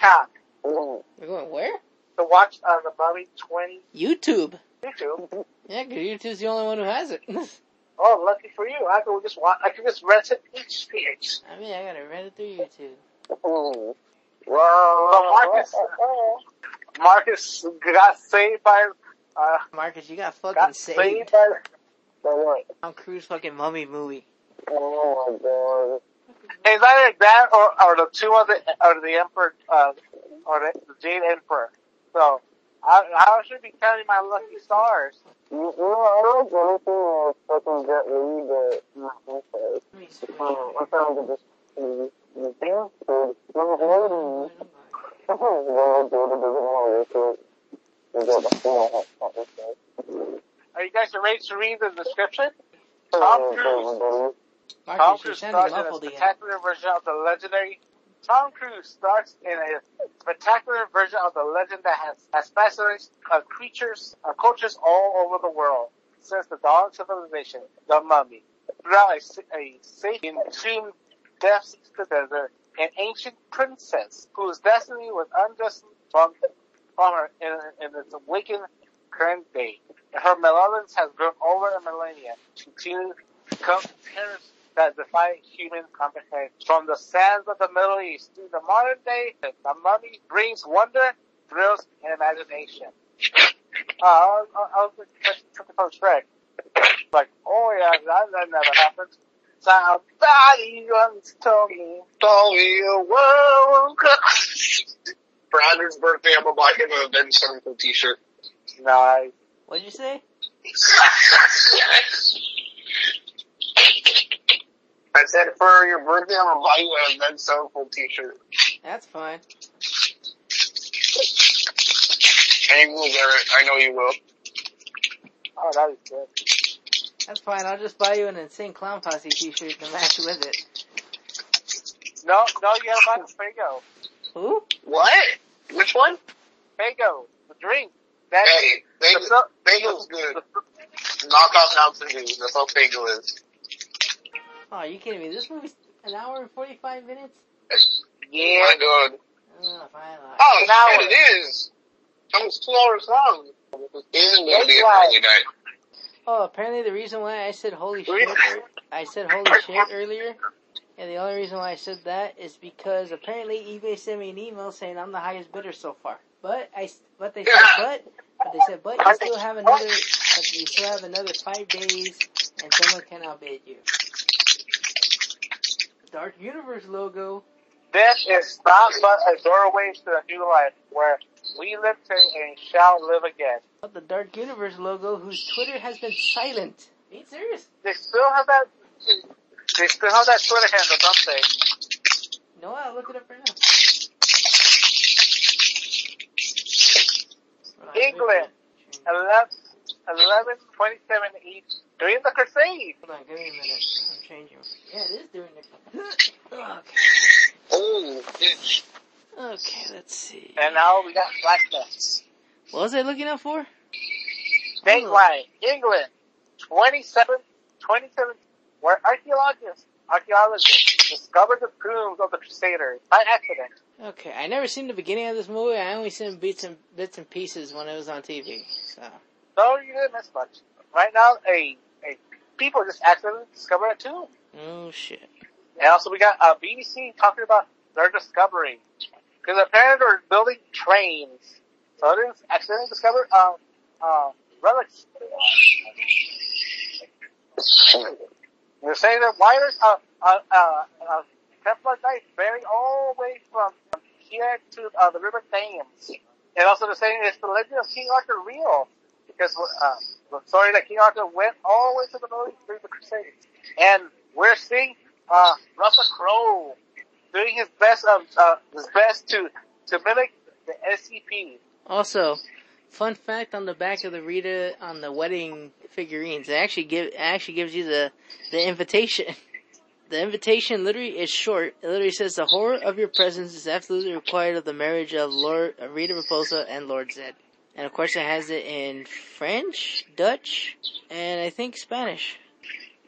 going Peacock Mm. We're going where? to watch uh, the Mummy 20 YouTube. YouTube? Yeah, because YouTube's the only one who has it. Oh, lucky for you. I could just watch, I could just rent it each page. I mean, I gotta rent it through YouTube. Mm. But Marcus, Marcus got saved by, uh, Marcus, you got fucking got saved. saved by, By what? Tom Cruise fucking mummy movie. Oh my god. It's either that or, or the two of the, or the Emperor, uh, or the, the Jade Emperor. So, I, I should be counting my lucky stars. You, you know, I like anything that's fucking Jet Li, but not inside. Let me see. Oh, I found it just, you you think? Good. No, no, no. Well, Jordan doesn't want to work it. You got the phone. Are you guys ready to read the description? Tom Cruise. Tom Marcus, Cruise stars in a spectacular version of the legendary. Tom Cruise starts in a spectacular version of the legend that has, has fascinated uh, creatures, uh, cultures all over the world since the dawn of civilization, the mummy. Throughout a, a safe entombed depths of the desert, an ancient princess whose destiny was unjustly from, from her in, in its awakened current day. Her malevolence has grown over a millennia to continue to come terrors that defy human comprehension. From the sands of the Middle East to the modern day, the mummy brings wonder, thrills, and imagination. Uh, I was, I was expecting something from Shrek. Like, oh yeah, that, that never happened. Somebody once told me, Told me a world. For Andrew's birthday, I'm gonna buy him a Ben Summerful t-shirt. nice. What'd you say? I said for your birthday, I'm gonna buy you a Ben Summerful t-shirt. That's fine. And you will, Garrett. I know you will. Oh, that is good. That's fine. I'll just buy you an Insane Clown Posse t-shirt to match with it. No, no, you gotta buy the Faygo. Who? What? Which one? Faygo, the drink. That Hey, the, bagel, good. Knock off Mountain Dew. That's all bagel is. Oh, you kidding me? This movie's an hour and 45 minutes? yeah. My God. Oh, fine. uh, Oh, An hour. it is. Almost two hours long. It isn't gonna be a That's Friday night. Oh, apparently the reason why I said holy shit, I said holy shit earlier, and the only reason why I said that is because apparently eBay sent me an email saying I'm the highest bidder so far. But I, but they said, but, but they said, but you still have another, but you still have another five days, and someone can outbid you. Dark Universe logo. This is not but a doorway to a new life where we live today and shall live again. The Dark Universe logo, whose Twitter has been silent. Being serious? They still have that. They still have that Twitter handle, don't they? What? I'll look it up right now. England. 11, 11 27 each during the Crusade. Hold on, give me a minute. I'm changing. Yeah, it is doing it. okay. Oh, bitch. Okay, let's see. And now we got black Blackness. What was I looking out for? Dateline, oh. England, 27, 27, where archaeologists, archaeologists discovered the tombs of the Crusaders by accident. Okay, I never seen the beginning of this movie. I only seen bits and bits and pieces when it was on TV. So So you didn't miss much. Right now, a people just accidentally discovered a tomb. oh shit. And also we got uh, BBC talking about their discovery. Because apparently they're building trains. So it is accidentally discovered, uh, uh, relics. They're saying that why there's a, a, a, a Templar knight buried all the way from here to uh, the River Thames. And also they're saying it's the legend of King Arthur real. Because, uh, story that Arthur went all the way to the Middle through the Crusades. And we're seeing, uh, Russell Crowe doing his best, of, uh, his best to, to mimic the SCP. Also, fun fact on the back of the Rita on the wedding figurines, it actually give it actually gives you the the invitation. The invitation literally is short. It literally says the horror of your presence is absolutely required of the marriage of Lord Rita Repulsa and Lord Zed. And of course it has it in French, Dutch, and I think Spanish.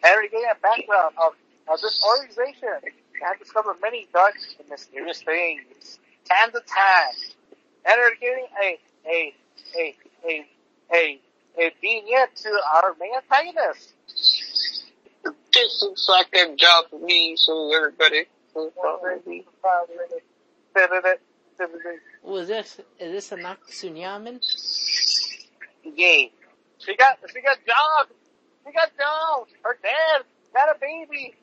And we get a background of, of this organization have discovered many dark and mysterious things. Time to time. And they're giving a, a, a, a, a, a vignette to our main antagonist. This looks like a job for me, so everybody. Was this, is this a Naksunyaman? Yay. She got, she got jobs. She got jobs. Her dad got a baby.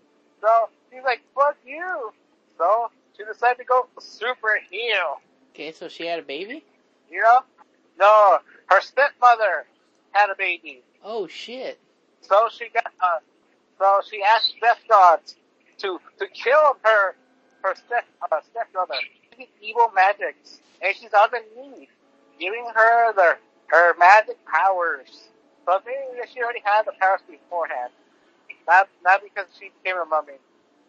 So she's like, fuck you. So she decided to go superhero. Okay, so she had a baby? You know? No, her stepmother had a baby. Oh shit. So she got, uh, so she asked death gods to, to kill her, her step, uh, stepbrother. Evil magics. And she's on the need, giving her the, her magic powers. So maybe she already had the powers beforehand. Not, not because she became a mummy.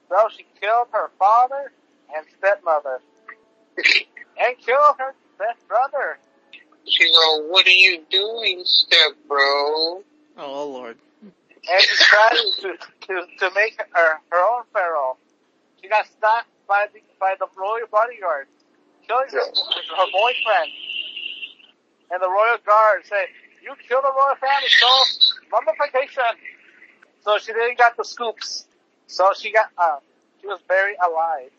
So she killed her father and stepmother. and killed her best brother. She's like, what are you doing, step bro? Oh lord. and she tried to, to, to make her, her own pharaoh. She got stopped by the, by the royal bodyguard, killing her, her boyfriend. And the royal guard said, you killed the royal family, so mummification. So she didn't got the scoops. So she got, uh, she was buried alive.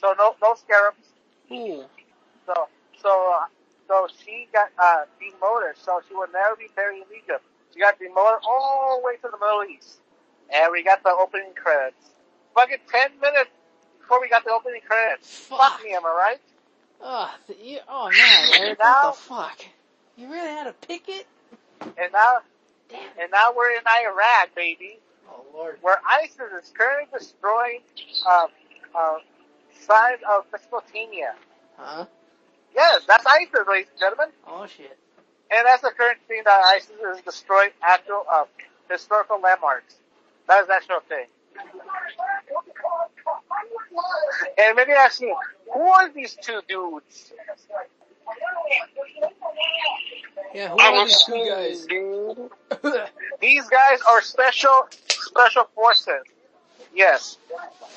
So no, no scarabs. Ooh. So, so, uh, so she got, uh, demoted, so she would never be buried in Egypt. She got demoted all the way to the Middle East. And we got the opening credits. Fucking 10 minutes before we got the opening credits. Fuck, Fuck. me, am I right? Oh, you, oh man, Eric, Now- what the fuck? You really had to pick it? And now, Damn. and now we're in Iraq, baby, Oh lord. where ISIS is currently destroying, um, uh, sides of Mesopotamia. Huh? Yes, that's ISIS, ladies and gentlemen. Oh shit. And that's the current thing that ISIS is destroying actual, uh, historical landmarks. That is actual thing. And maybe asking, who are these two dudes? Yeah, who are these two guys? dude. These guys are special, special forces. Yes.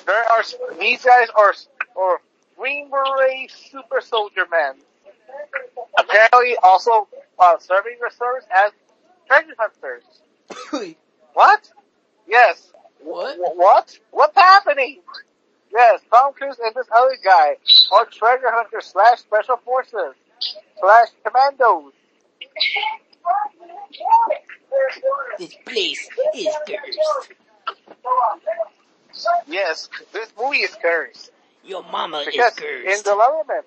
There are, these guys are, are Green Beret super soldier men. Apparently also, uh, serving their service as treasure hunters. What? Yes. What? What? What's happening? Yes, Tom Cruise and this other guy are treasure hunters slash special forces slash commandos. this place is cursed. Yes, this movie is cursed. Your mama is Because in cursed. development.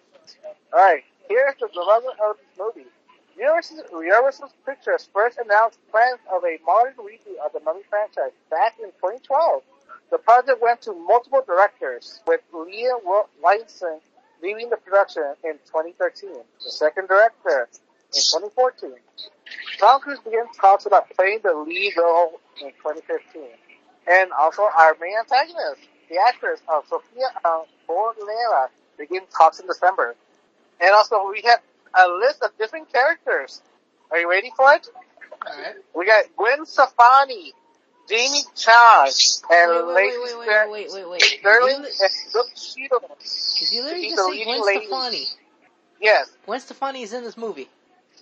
Alright, here's the development of this movie. Universal, Pictures first announced plans of a modern reboot of the Mummy franchise back in 2012. The project went to multiple directors, with Leah Weinstein leading the production in 2013. The second director in 2014. Tom Cruise began talks about playing the lead role in 2015. And also our main antagonist, the actress of Sofia uh, Vergara, begin talks in December. And also we have a list of different characters. Are you ready for it? Alright. We got Gwen Stefani, Jamie Charles, and Wait, wait, wait, wait, wait, wait, wait. Sterling Did and Brooke Shields. you, did you literally She's just say Gwen lady. Stefani? Yes. Gwen Stefani is in this movie.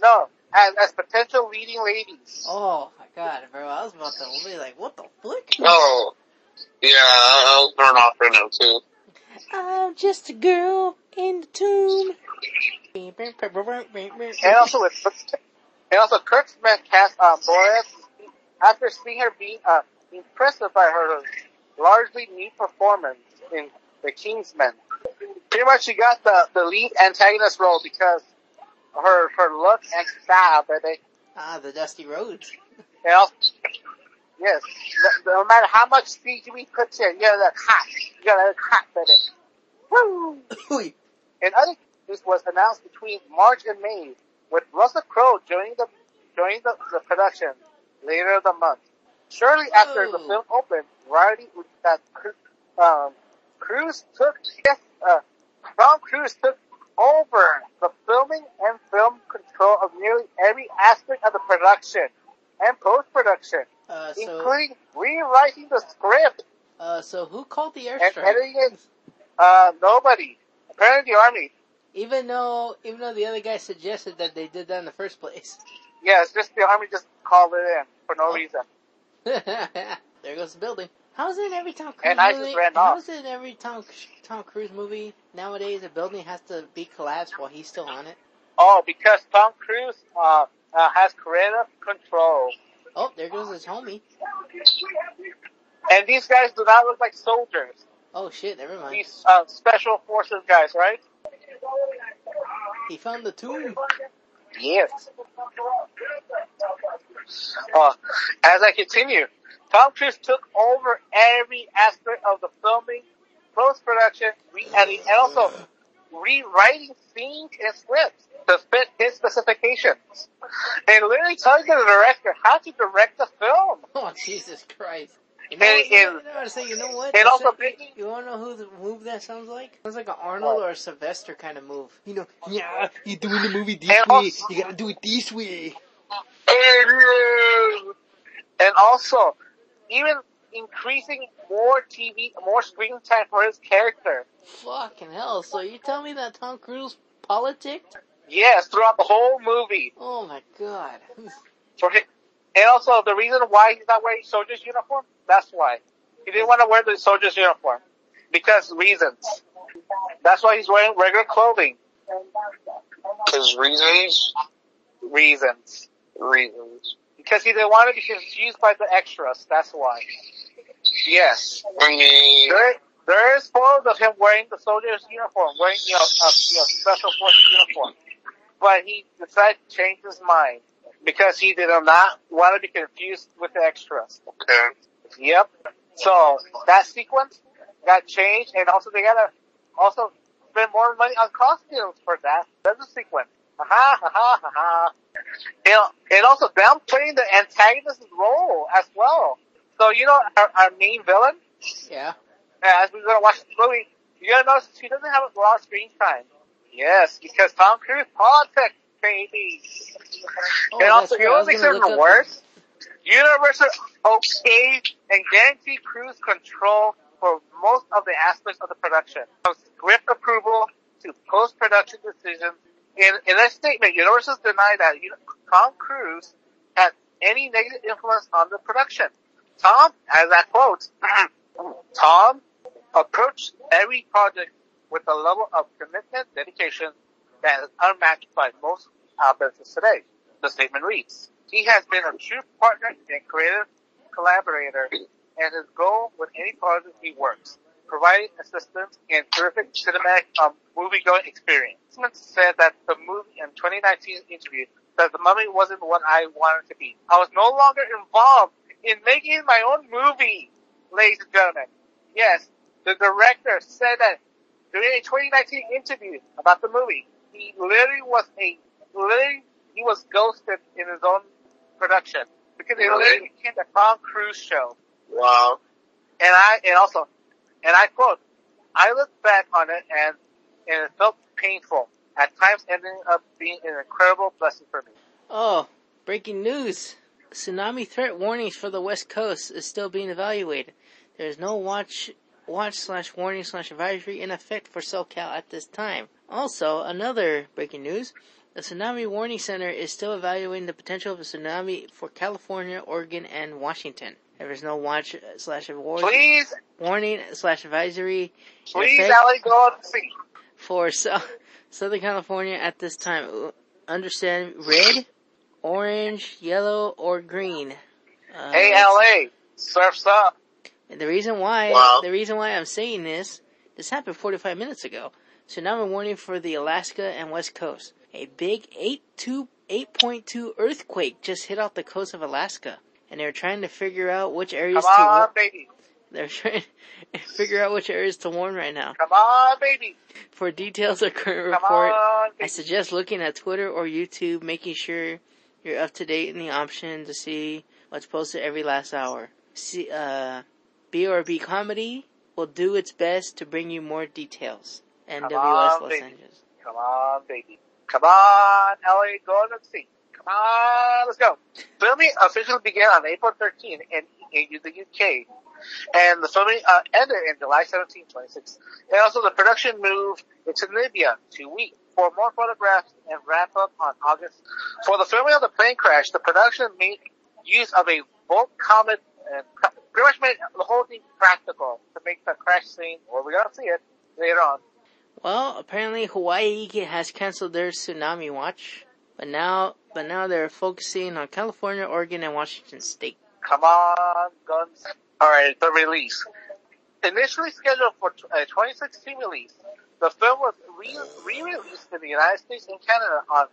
No. As, as potential leading ladies. Oh my god, bro. I was about to be like, what the fuck? Oh. Yeah, I I was thrown off right now too. I'm just a girl in the tomb. And also with, and also Kurt Smith cast, um, Boris after seeing her being, uh, impressed by her largely neat performance in The Kingsman. Pretty much she got the, the lead antagonist role because her, her look and style, baby. ah, the Dusty Roads. And also, yes, no, no matter how much CG we put in, you gotta look hot. You gotta look hot, baby. Woo! And other news was announced between March and May, with Russell Crowe joining the joining the, the production later the month. Shortly after the film opened, Variety that um, Cruise took yes, uh, Tom Cruise took over the filming and film control of nearly every aspect of the production and post production, Uh, so, including rewriting the script. Uh, so who called the And airstrike? heading it, uh, nobody. Apparently the army. Even though, even though the other guy suggested that they did that in the first place. Yeah, it's just the army just called it in for no reason. there goes the building. How is it in every Tom Cruise And I just movie? ran How off. is it in every Tom Tom Cruise movie nowadays? A building has to be collapsed while he's still on it. Oh, because Tom Cruise, uh, uh, has creative control. Oh, there goes his homie. And these guys do not look like soldiers. Oh shit, never mind. These, uh, special forces guys, right? He found the tomb. Yes. Uh, as I continue, Tom Cruise took over every aspect of the filming, post-production, re-editing, and also rewriting scenes and scripts to fit his specifications. And literally telling the director how to direct the film. Oh Jesus Christ. You know, And- you know, and- you know what say? You know what? and also sound- making- you wanna know who the move that sounds like? Sounds like an Arnold or a Sylvester kind of move. You know, yeah, you're doing the movie this And way. also- You gotta do it this way. And also, even increasing more TV, more screen time for his character. Fucking hell. So you tell me that Tom Cruise politicked? Yes, throughout the whole movie. Oh my god. For him. And also, the reason why he's not wearing soldier's uniform, that's why. He didn't want to wear the soldier's uniform. Because reasons. That's why he's wearing regular clothing. His reasons? Reasons. Reasons. Because he didn't want to be confused by the extras, that's why. Yes. I mean, There, there is photos of him wearing the soldier's uniform, wearing, you know, a, you know, special forces uniform. But he decided to change his mind because he did not want to be confused with the extras. okay. Yep. So that sequence got changed, and also they gotta also spend more money on costumes for that. That's the sequence. Ha ha ha ha ha. And, and also downplaying the antagonist's role as well. So you know our, our main villain, Yeah. as we're gonna watch the movie, you're gonna notice he doesn't have a lot of screen time. Yes, because Tom Cruise politics, baby. Oh, and also, you know what makes look even worse? Universal okay and guarantee Cruise control for most of the aspects of the production, from script approval to post-production decisions. In, in their statement, Universal's denied that Tom Cruise had any negative influence on the production. Tom, as I quote, Tom approached every project with a level of commitment, dedication that is unmatched by most outlets today. The statement reads, he has been a true partner and creative collaborator and his goal with any project he works, providing assistance and terrific cinematic um, movie-going experience. Smith said that the movie in 2019 interview that the mummy wasn't what I wanted to be. I was no longer involved in making my own movie, ladies and gentlemen. Yes, the director said that during a 2019 interview about the movie, he literally was a, literally, he was ghosted in his own production. Because it Really? literally became the Tom Cruise show. Wow. And I, and also, and I quote, I look back on it and, and it felt painful. At times ending up being an incredible blessing for me. Oh, breaking news. Tsunami threat warnings for the West Coast is still being evaluated. There is no watch, watch slash warning slash advisory in effect for SoCal at this time. Also, another breaking news. The Tsunami Warning Center is still evaluating the potential of a tsunami for California, Oregon, and Washington. There is no watch slash award, Please, warning slash advisory please, Allie, go and see. for so- Southern California at this time. Understand red, orange, yellow, or green. Uh, Hey, LA, surf's up. The reason why, Wow. the reason why I'm saying this, this happened 45 minutes ago. Tsunami warning for the Alaska and West Coast. A big 8.2 8.2 earthquake just hit off the coast of Alaska, and they're trying to figure out which areas Come to. on, wa- baby. They're trying to figure out which areas to warn right now. Come on, baby. For details of current Come report, on, I suggest looking at Twitter or YouTube, making sure you're up to date in the option to see what's posted every last hour. See, uh, BRB Comedy will do its best to bring you more details. NWS on, Los baby. Angeles. Come on, baby. Come on, LA, go and see. Come on, let's go. Filming officially began on April 13 in, in the UK And the filming uh, ended in July 17, 26. And also the production moved into Libya to weeks for more photographs and wrap up on August. For the filming of the plane crash, the production made use of a Vomit Comet and pretty much made the whole thing practical to make the crash scene, or we're gonna see it later on. Well, apparently Hawaii has canceled their tsunami watch, but now, but now they're focusing on California, Oregon, and Washington State. Come on, guns. Alright, the release. Initially scheduled for a 2016 release, the film was re- re-released in the United States and Canada on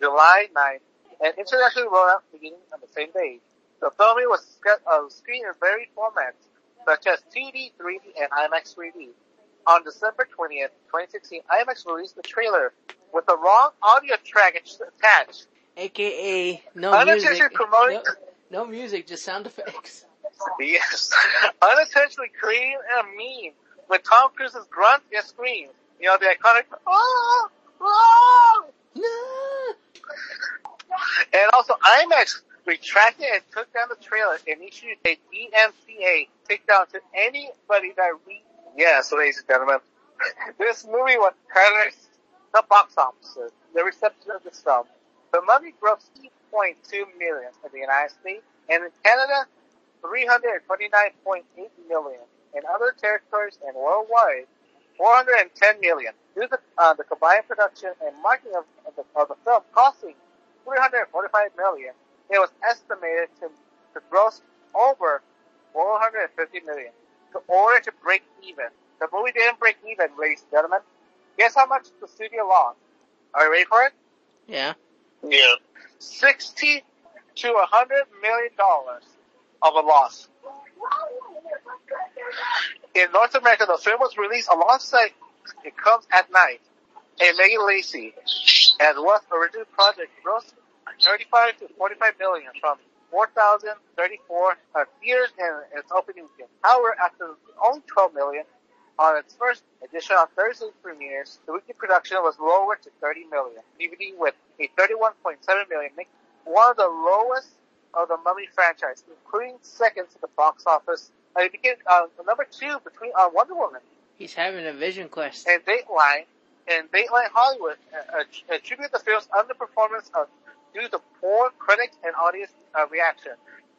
July 9th and internationally rolled out beginning on the same day. The filming was sc- uh, screened in varied formats, such as 2D, 3D, and IMAX 3D. On December 20th, 2016, IMAX released the trailer with the wrong audio track attached. AKA no Unintentionally music. promoting, No, no music, just sound effects. yes, unintentionally creating a meme with Tom Cruise's grunt and screams. You know, the iconic, oh, oh! No. And also, IMAX retracted and took down the trailer and issued a DMCA takedown to anybody that re- Yes, ladies and gentlemen. This movie was credited the box office, the reception of this film. The movie grossed 3.2 million in the United States, and in Canada, 329.8 million. In other territories and worldwide, 410 million. Due to uh, the combined production and marketing of, of, the, of the film costing 345 million, it was estimated to, to gross over 450 million in order to break even. The movie didn't break even, ladies and gentlemen. Guess how much the studio lost? Are you ready for it? Yeah. Yeah. 60 to a 100 million dollars of a loss. In North America, the film was released alongside It Comes at Night and Megan Leavey, and was original project grossed 35 to 45 million from 4,034 uh, theaters in its opening weekend. However, after only 12 million on its first edition on Thursday premieres, the weekly production was lowered to 30 million. DVD with a 31.7 million, making one of the lowest of the Mummy franchise, including second to the box office. Uh, it became uh, number two between uh, Wonder Woman He's having a vision quest. and Deadline, and Deadline Hollywood uh, uh, attribute the film's underperformance of, due to poor critic and audience uh, reaction,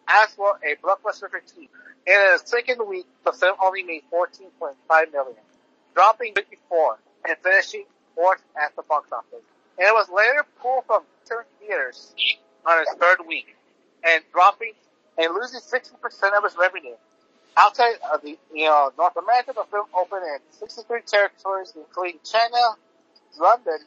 as well a blockbuster critique. In its second week, the film only made 14.5 million, dropping 54 and finishing fourth at the box office. And it was later pulled from certain theaters on its third week, and dropping and losing 60% of its revenue. Outside of the, you know, North America, the film opened in 63 territories, including China, London,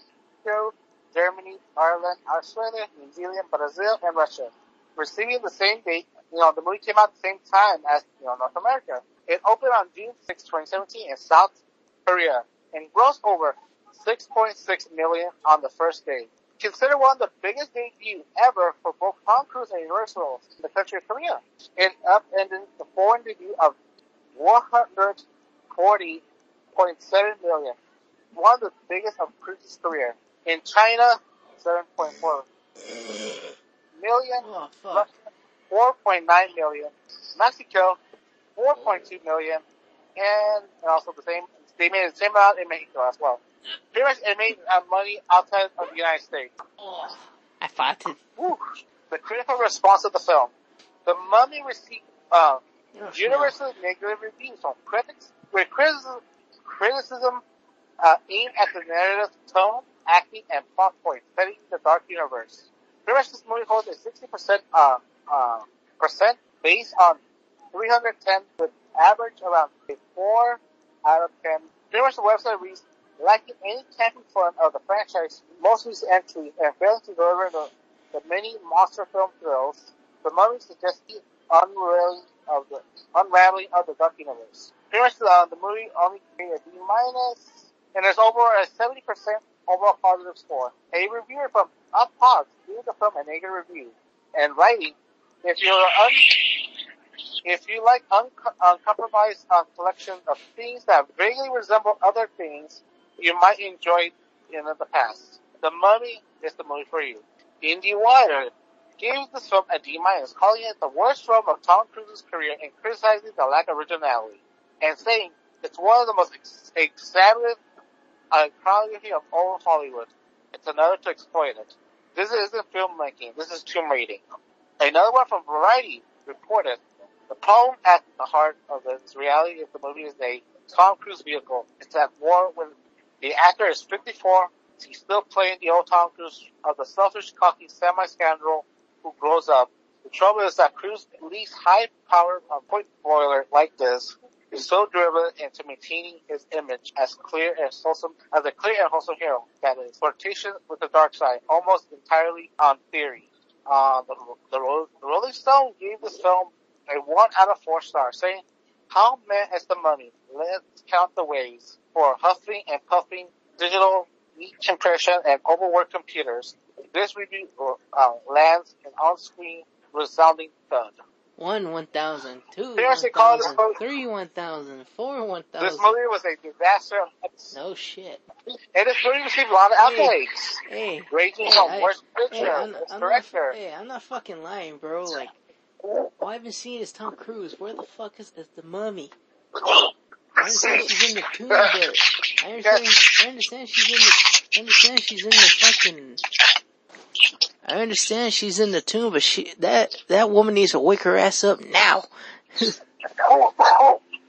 Mexico, Germany, Ireland, Australia, New Zealand, Brazil, and Russia. Receiving the same date, you know, the movie came out the same time as, you know, North America. It opened on June 6, 2017 in South Korea and grossed over 6.6 million on the first day. Considered one of the biggest debuts ever for both Tom Cruise and Universal in the country of Korea. It upended the foreign debut of 140.7 million, one of the biggest of Cruise's career. In China, 7.4 million, Oh. Russia, 4.9 million, Mexico, 4.2 million, and, and also the same, they made the same amount in Mexico as well. Pretty much it made uh, money outside of the United States. Oh, I fought it. Whew. The critical response of the film. The Mummy received uh, Oh, universally negative reviews from critics, with criticism, criticism uh, aimed at the narrative tone, acting, and plot points setting the Dark Universe. Pretty much this movie holds a 60% uh, uh, percent based on 310 with average around a 4 out of 10. Pretty much the website reads, lacking any camping fun of the franchise, most recent entry, and failing to deliver the, the many monster film thrills, the mummy suggests the unraveling of the unraveling of the Dark Universe. Pretty much uh, the movie only made a D minus, and there's over a 70% overall positive score. A reviewer from UpPod gave the film a negative review, and writing, if you're un, if you like un, uncompromised uh, collection of things that vaguely resemble other things you might enjoy in the past, The Mummy is the movie for you. IndieWire gave this film a D minus, calling it the worst film of Tom Cruise's career and criticizing the lack of originality, and saying it's one of the most ex- examined iconography of all Hollywood. It's another to exploit it. This isn't filmmaking. This is tomb raiding. Another one from Variety reported the problem at the heart of this reality of the movie is a Tom Cruise vehicle. It's at war with the actor is 54. He's still playing the old Tom Cruise of the selfish, cocky, semi-scoundrel who grows up. The trouble is that Cruise least high-powered uh, point boiler like this is so driven into maintaining his image as clear and wholesome as a clear and wholesome hero. That is flirtation with the dark side, almost entirely on theory. Uh, the, the, the Rolling Stone gave this film a one out of four stars, saying, "How meant is the money? Let's count the ways for huffing and puffing digital meat compression and overworked computers. This review uh, lands an on-screen resounding thud." One one thousand, two one this thousand, movie- three one thousand, four one This movie was a disaster, No shit. and this movie received a lot of Hey. accolades, Hey, ranging Hey, from worst hey, picture, I'm, I'm director. not, hey, I'm not fucking lying, bro. Like, all I've been seeing is Tom Cruise. Where the fuck is the, the mummy? I understand she's in the tomb, but I understand, I understand she's in the, I understand she's in the fucking, I understand she's in the tomb, but she, that, that woman needs to wake her ass up now.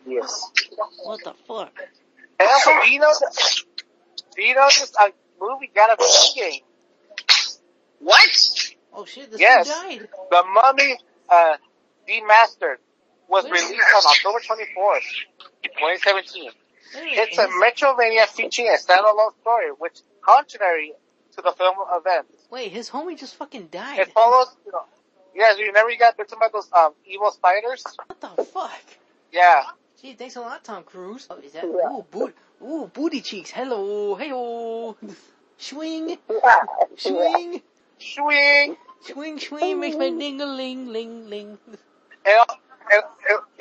Yes. What the fuck? And also, do you know, that, do you know this uh, movie got a video game? What? Oh shit, this Yes. died. The Mummy uh, Demastered was Wait. released on October 24th, 2017. It's a and Metroidvania featuring a standalone story, which, contrary to the film event, wait, his homie just fucking died. it follows. You know, yeah, you never got bitten by those um, evil spiders. What the fuck? Yeah, Gee, thanks a lot, Tom Cruise. Oh, is that, Yeah. ooh, boot, ooh, booty cheeks. Hello, hey-oh. Swing, swing, swing. swing, swing, makes my ding-a-ling-ling-ling. And, and,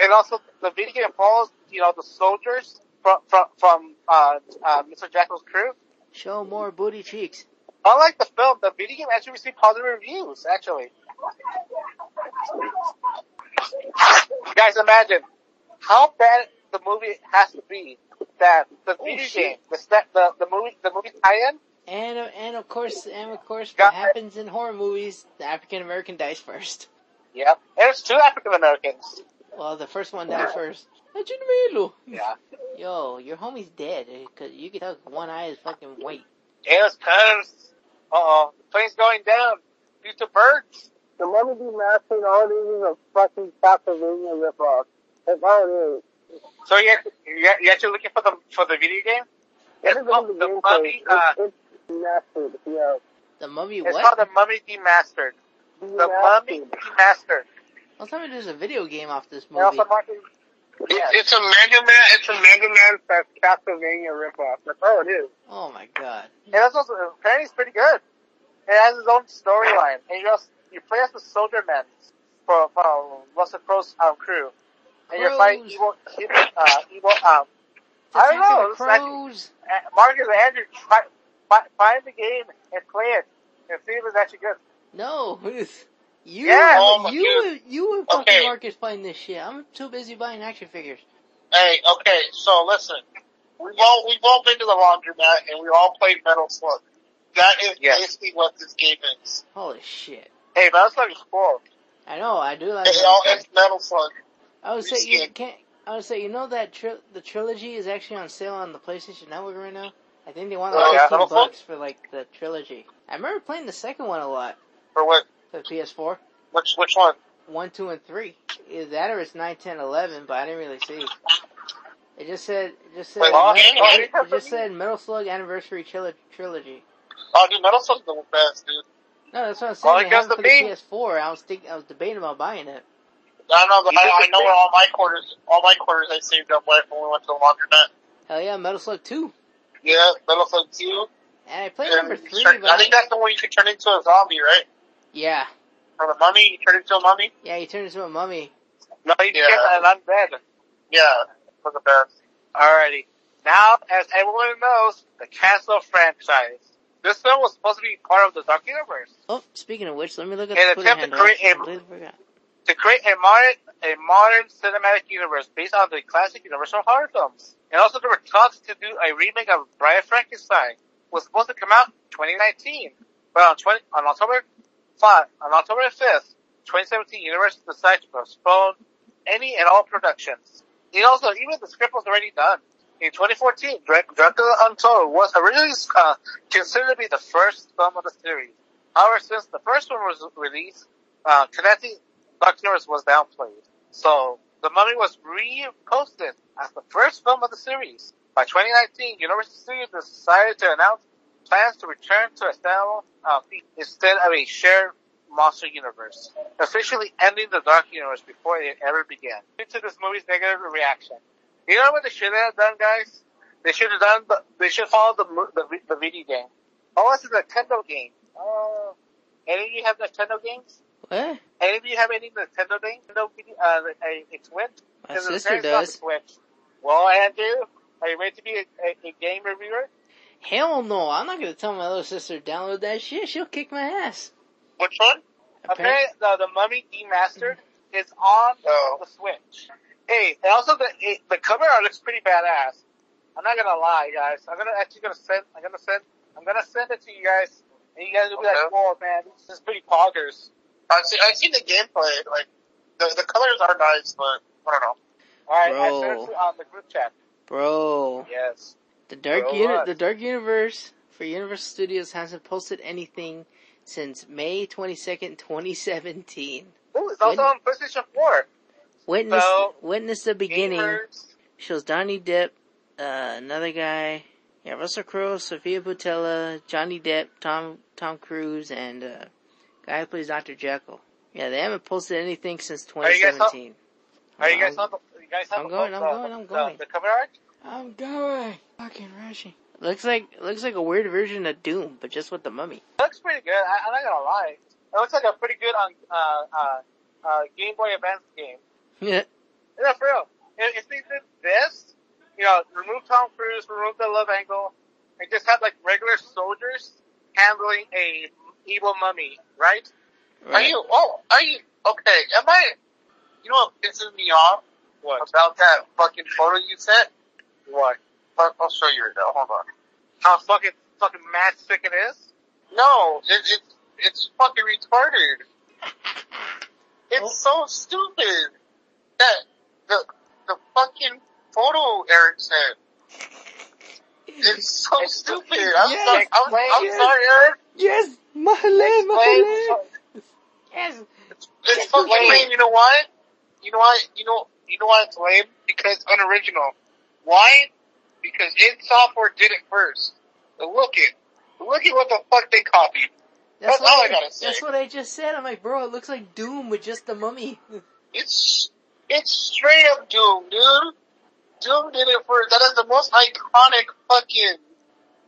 and also the video game follows, you know, the soldiers from from from uh, uh, Mr. Jekyll's crew. Show more booty cheeks. Unlike the film, the video game actually received positive reviews. Actually, guys, imagine how bad the movie has to be that the Oh, video shit. game, the step, the the movie, the movie tie-in. And, uh, and of course, and of course, what happens in horror movies, the African American dies first. Yep, it's two African Americans. Well, the first one died first. Yeah, Yo, your homie's dead, cause you can tell one eye is fucking white. it was uh oh, the plane's going down due to birds. The Mummy Demastered, all it is is a fucking Castlevania ripoff. That's all it is. So you're, you're, you're actually looking for the for the video game? It's called the the Mummy. says Uh, it's, it's demastered, yeah. The mummy it's what? called the Mummy Demastered. The Mummy Demastered. Demastered. Well, tell me there's a video game off this And also movie. Martin. It's, it's a Mega Man, it's a Mega Man slash Castlevania ripoff. That's all it is. Oh my god. And that's also apparently it's pretty good. It has its own storyline, and you just you play as the soldier man for from Russell Crowe's um, crew, and you're fighting Crows. evil, uh, evil. Um, I don't know. of It's the actually, crows. uh, Marcus and Andrew try, fi- find the game and play it and see if it's actually good. No, you, Yeah. Oh my you, you and fucking Okay. Marcus playing this shit. I'm too busy buying action figures. Hey, okay, so listen. We've all, we've all been to the laundromat and we all played Metal Slug. That is Yes. basically what this game is. Holy shit. Hey, but that's like cool. I know, I do like It Metal all, Slug. it's Metal Slug. I would say you can't. I would say you know that tri- the trilogy is actually on sale on the PlayStation Network right now. I think they want like Oh, yeah? fifteen Metal bucks for like the trilogy. I remember playing the second one a lot For what? For the PS4. Which, which one? One, two, and three. Is that or it's nine, ten, eleven? But I didn't really see. It just said. It just said. Wait, Metal- it just said Metal Slug Anniversary Tril- Trilogy. Oh, dude, Metal Slug's the best, dude. No, that's what I'm saying. it they have goes it for to the me. PS4. I was think I was debating about buying it. I know, but I, I know where all my quarters, all my quarters I saved up when when we went to the laundromat. Hell yeah, Metal Slug 2. Yeah, Metal Slug 2. And I played And number three, turn- but I think that's the one you can turn into a zombie, right? Yeah, From the mummy, you turn into a mummy? yeah, he turned into a mummy. No, you Yeah. get an undead. Yeah, for the best. Alrighty. Now, as everyone knows, the Castle franchise. This film was supposed to be part of the Dark Universe. Oh, speaking of which, let me look at In the an Twitter attempt to create I a- completely forgot. to create a modern, a modern cinematic universe based on the classic Universal horror films. And also there were talks to do a remake of Bride Frankenstein. was supposed to come out in 2019. But on 20, on October 5, on October 5th, 2017, Universal decided to postpone any and all productions. And also, even the script was already done. In 2014, Dracula Untold was originally uh, considered to be the first film of the series. However, since the first one was released, uh, connecting Dark was downplayed. So, The Mummy was reposted as the first film of the series. By 2019, Universal Studios decided to announce plans to return to a standalone uh, instead of a shared monster universe, officially ending the Dark Universe before it ever began. Due to this movie's negative reaction. You know what they should have done, guys? They should have done, the, they should follow the, the, the video game. Oh, it's a Nintendo game. Oh, any of you have Nintendo games? What? Any of you have any Nintendo games? Nintendo, uh, a, a Switch? My sister Nintendo's not a does. Switch. Well, Andrew, are you ready to be a, a, a game reviewer? Hell no, I'm not gonna tell my little sister to download that shit. She'll kick my ass. Which one? Apparently, the, the Mummy Demastered is on Oh. the Switch. Hey, and also the it, the cover art looks pretty badass. I'm not gonna lie, guys. I'm gonna actually gonna send. I'm gonna send. I'm gonna send it to you guys, and you guys will be like, Okay. "Whoa, man, this is pretty poggers." I've seen, I've seen the gameplay. Like the the colors are nice, but I don't know. All right, I Bro. sent it to, on the group chat. Bro. Yes. The Dark Uni- the Dark Universe for Universal Studios hasn't posted anything since May 22nd, 2017. Ooh, it's also When- on PlayStation 4. Witness, So, witness the beginning. Gamers. Shows Donnie Depp, uh, another guy, yeah, Russell Crowe, Sofia Boutella, Johnny Depp, Tom, Tom Cruise, and, uh, guy who plays Dr. Jekyll. Yeah, they haven't posted anything since Are you guys 2017. Are you guys the? You guys have I'm going, I'm going, I'm the- going. The cover art. I'm going. Fucking rushing. Looks like, looks like a weird version of Doom, but just with the mummy. looks pretty good. I, I'm not gonna lie. It looks like a pretty good on uh, uh, uh, Game Boy Advance game. Yeah. Yeah, for real. If, if they did this, you know, remove Tom Cruise, remove the love angle, and just have like regular soldiers handling a evil mummy, right? Are you? Oh, are you? Okay. Am I? You know what pisses me off What? about that fucking photo you sent? What? I'll, show you it now. Hold on. How fucking fucking mad sick it is? No, it, it's it's fucking retarded. It's so stupid that the the fucking photo Eric sent. It's so It's- stupid. I'm, yes, sorry, I'm, I'm yes. sorry, Eric. Yes, Mahale, Explain- Yes. It's, it's fucking lame. You know why? You know why? You know you know why it's lame? Because it's unoriginal. Why? Because id Software did it first. But look it. Look at what the fuck they copied. That's what all I gotta say. That's what I just said. I'm like, bro, it looks like Doom with just the mummy. It's it's straight up Doom, dude. Doom did it first. That is the most iconic fucking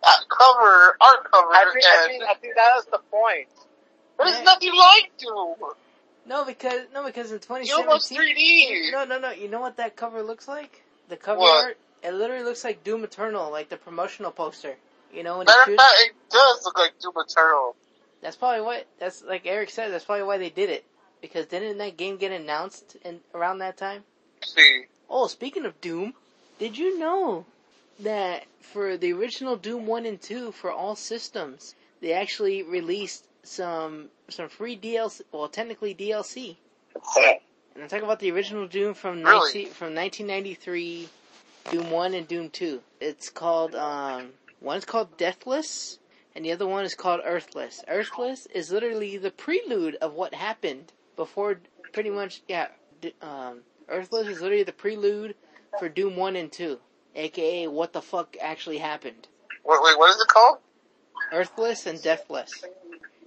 uh, cover, art cover, I think, I and think I think that is the point. but it's nothing like Doom. No, because no, because in Doom was 2017. 3D. No, no, no. You know what that cover looks like? The cover What? art. It literally looks like Doom Eternal, like the promotional poster. You know, when Matter of fact, it does look like Doom Eternal. that's probably what. That's like Eric said. That's probably why they did it. Because didn't that game get announced in around that time? See, Oh, speaking of Doom, did you know that for the original Doom 1 and 2 for all systems, they actually released some some free DLC, well technically DLC. And I'm talking about the original Doom from Really? 19, from 1993, Doom 1 and Doom 2. It's called um one's called Deathless and the other one is called Earthless. Earthless is literally the prelude of what happened before pretty much yeah, um Earthless is literally the prelude for Doom 1 and 2, aka what the fuck actually happened. wait, wait, what is it called? Earthless and Deathless.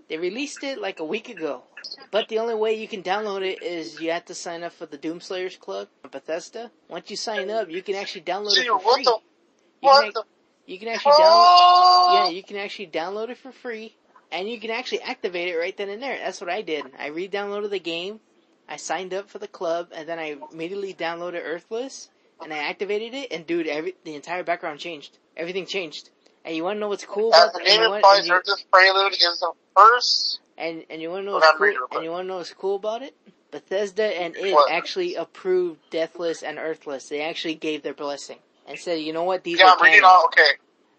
They released it like a week ago. But the only way you can download it is you have to sign up for the Doomslayers Club on Bethesda. Once you sign up, you can actually download it for free. the? You What can, the? you can actually download, Oh! yeah, you can actually download it for free, and you can actually activate it right then and there. That's what I did. I re-downloaded the game, I signed up for the club, and then I immediately downloaded Earthless, and I activated it, and dude, every the entire background changed. Everything changed. And you wanna know what's cool As about the name implies, you- prelude is the first. And and you wanna know what's cool? And you wanna know what's cool about it? Bethesda and it What? actually approved Deathless and Earthless. They actually gave their blessing and said, you know what, these Yeah, are I'm reading off. Okay,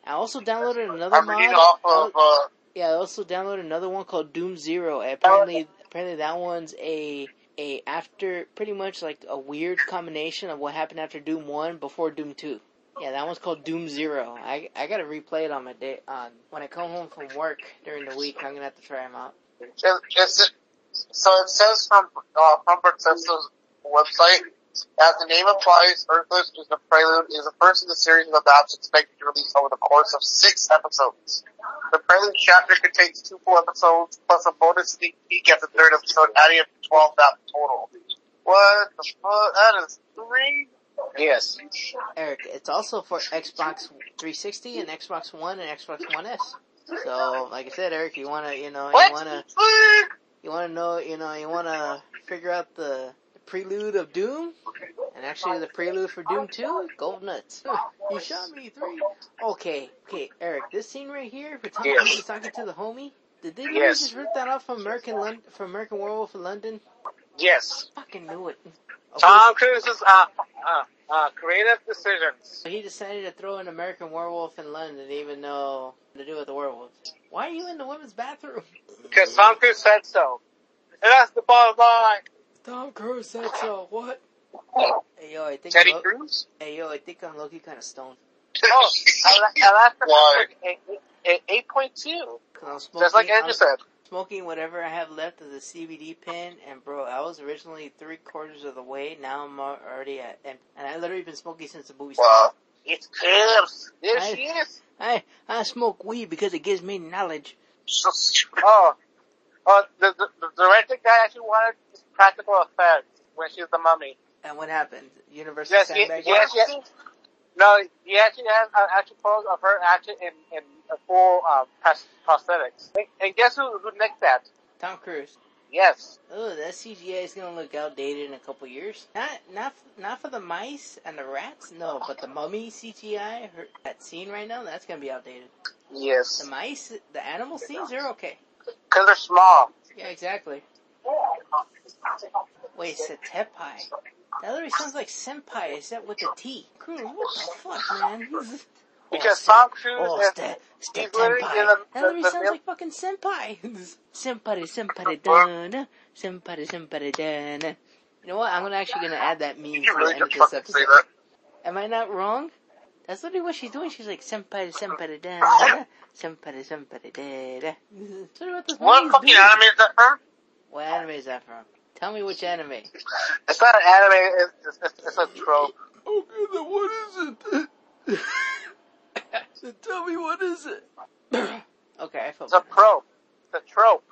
I also downloaded another I'm mod. reading off of. Uh, yeah, I also downloaded another one called Doom Zero. Apparently, apparently that one's a a after pretty much like a weird combination of what happened after Doom One before Doom Two. Yeah, that one's called Doom Zero. I I gotta replay it on my day on when I come home from work during the week. I'm gonna have to try them out. So it says from uh, from Bethesda's website, as the name implies, Earthless is the prelude is the first in the series of maps expected to release over the course of six episodes. The prelude chapter contains two full episodes plus a bonus sneak peek at the third episode, adding up to twelve map total. What the fuck? That is three. Yes. Eric, it's also for Xbox 360 and Xbox One and Xbox One S. So, like I said, Eric, you wanna, you know, you What? wanna, you wanna know, you know, you wanna figure out the, the prelude of Doom, and actually the prelude for Doom 2, go nuts. you shot me three. Okay, okay, Eric, this scene right here, for Tom Yes. Cruise talking to the homie, did they really Yes. just rip that off from American London, from American Werewolf in London? Yes. Fucking knew it. Okay, Tom is uh, uh, uh, creative decisions. He decided to throw an American werewolf in London, even though to do with the werewolves. Why are you in the women's bathroom? Because Tom Cruise said so. And that's the bottom line. Tom Cruise said so. What? Hey yo, I think Teddy I'm lo- Cruz? hey yo, I think I'm Loki kind of stoned. Oh, I, that- and that's the eight point two. Cause I'm smoking. Just like Andrew I'm said. Smoking whatever I have left of the CBD pen, and bro, I was originally three quarters of the way. Now I'm already at, and, and I literally been smoking since the movie started. Wow. It's curves. There I- she is. I I smoke weed because it gives me knowledge. Oh, oh, the, the, the director guy actually wanted practical effects when she was the mummy. And what happened? Universal Yes, sandbag. he actually, no, he actually has an actual pose of her actually in, in a full, um, prosthetics. And, and guess who, who nicked that? Tom Cruise. Yes. Oh, that CGI is gonna look outdated in a couple years. Not, not, not for the mice and the rats, no, but the mummy CGI, her, that scene right now, that's gonna be outdated. Yes. The mice, the animal scenes are okay. Cause they're small. Yeah, exactly. Wait, Setepai. That literally sounds like senpai, except with a T. Cruise, what the fuck, man? He's- Because oh, Tom Cruise Oh, is, ste, he's literally stetenpai. in the- That literally the- sounds the- like fucking senpai. senpai, senpai, dana. Senpai, senpai, dana. You know what? I'm gonna actually gonna add that meme You to the really end of this episode. Am I not wrong? That's literally what she's doing. She's like senpai, senpai, dana. Senpai, senpai, dana. That's literally what this What fucking doing. anime is that from? What anime is that from? Tell me which anime. it's not an anime, it's, it's, it's a trope. Okay, then what is it? So tell me what is it? okay, I feel It's a trope. It's a trope.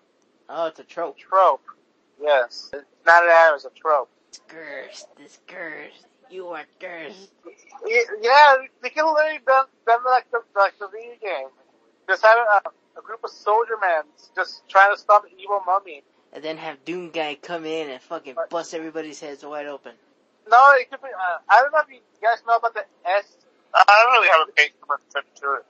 Oh, it's a trope. Trope. Yes. It's not an anime, it's a trope. It's cursed. It's cursed. You are cursed. Yeah, they can literally done, done like the, like the video game. Just have a, a group of soldier men just trying to stop the evil mummy. And then have Doom Guy come in and fucking bust everybody's heads wide open. No, it could be, uh, I don't know if you guys know about the S, I don't really have a page for attention to it.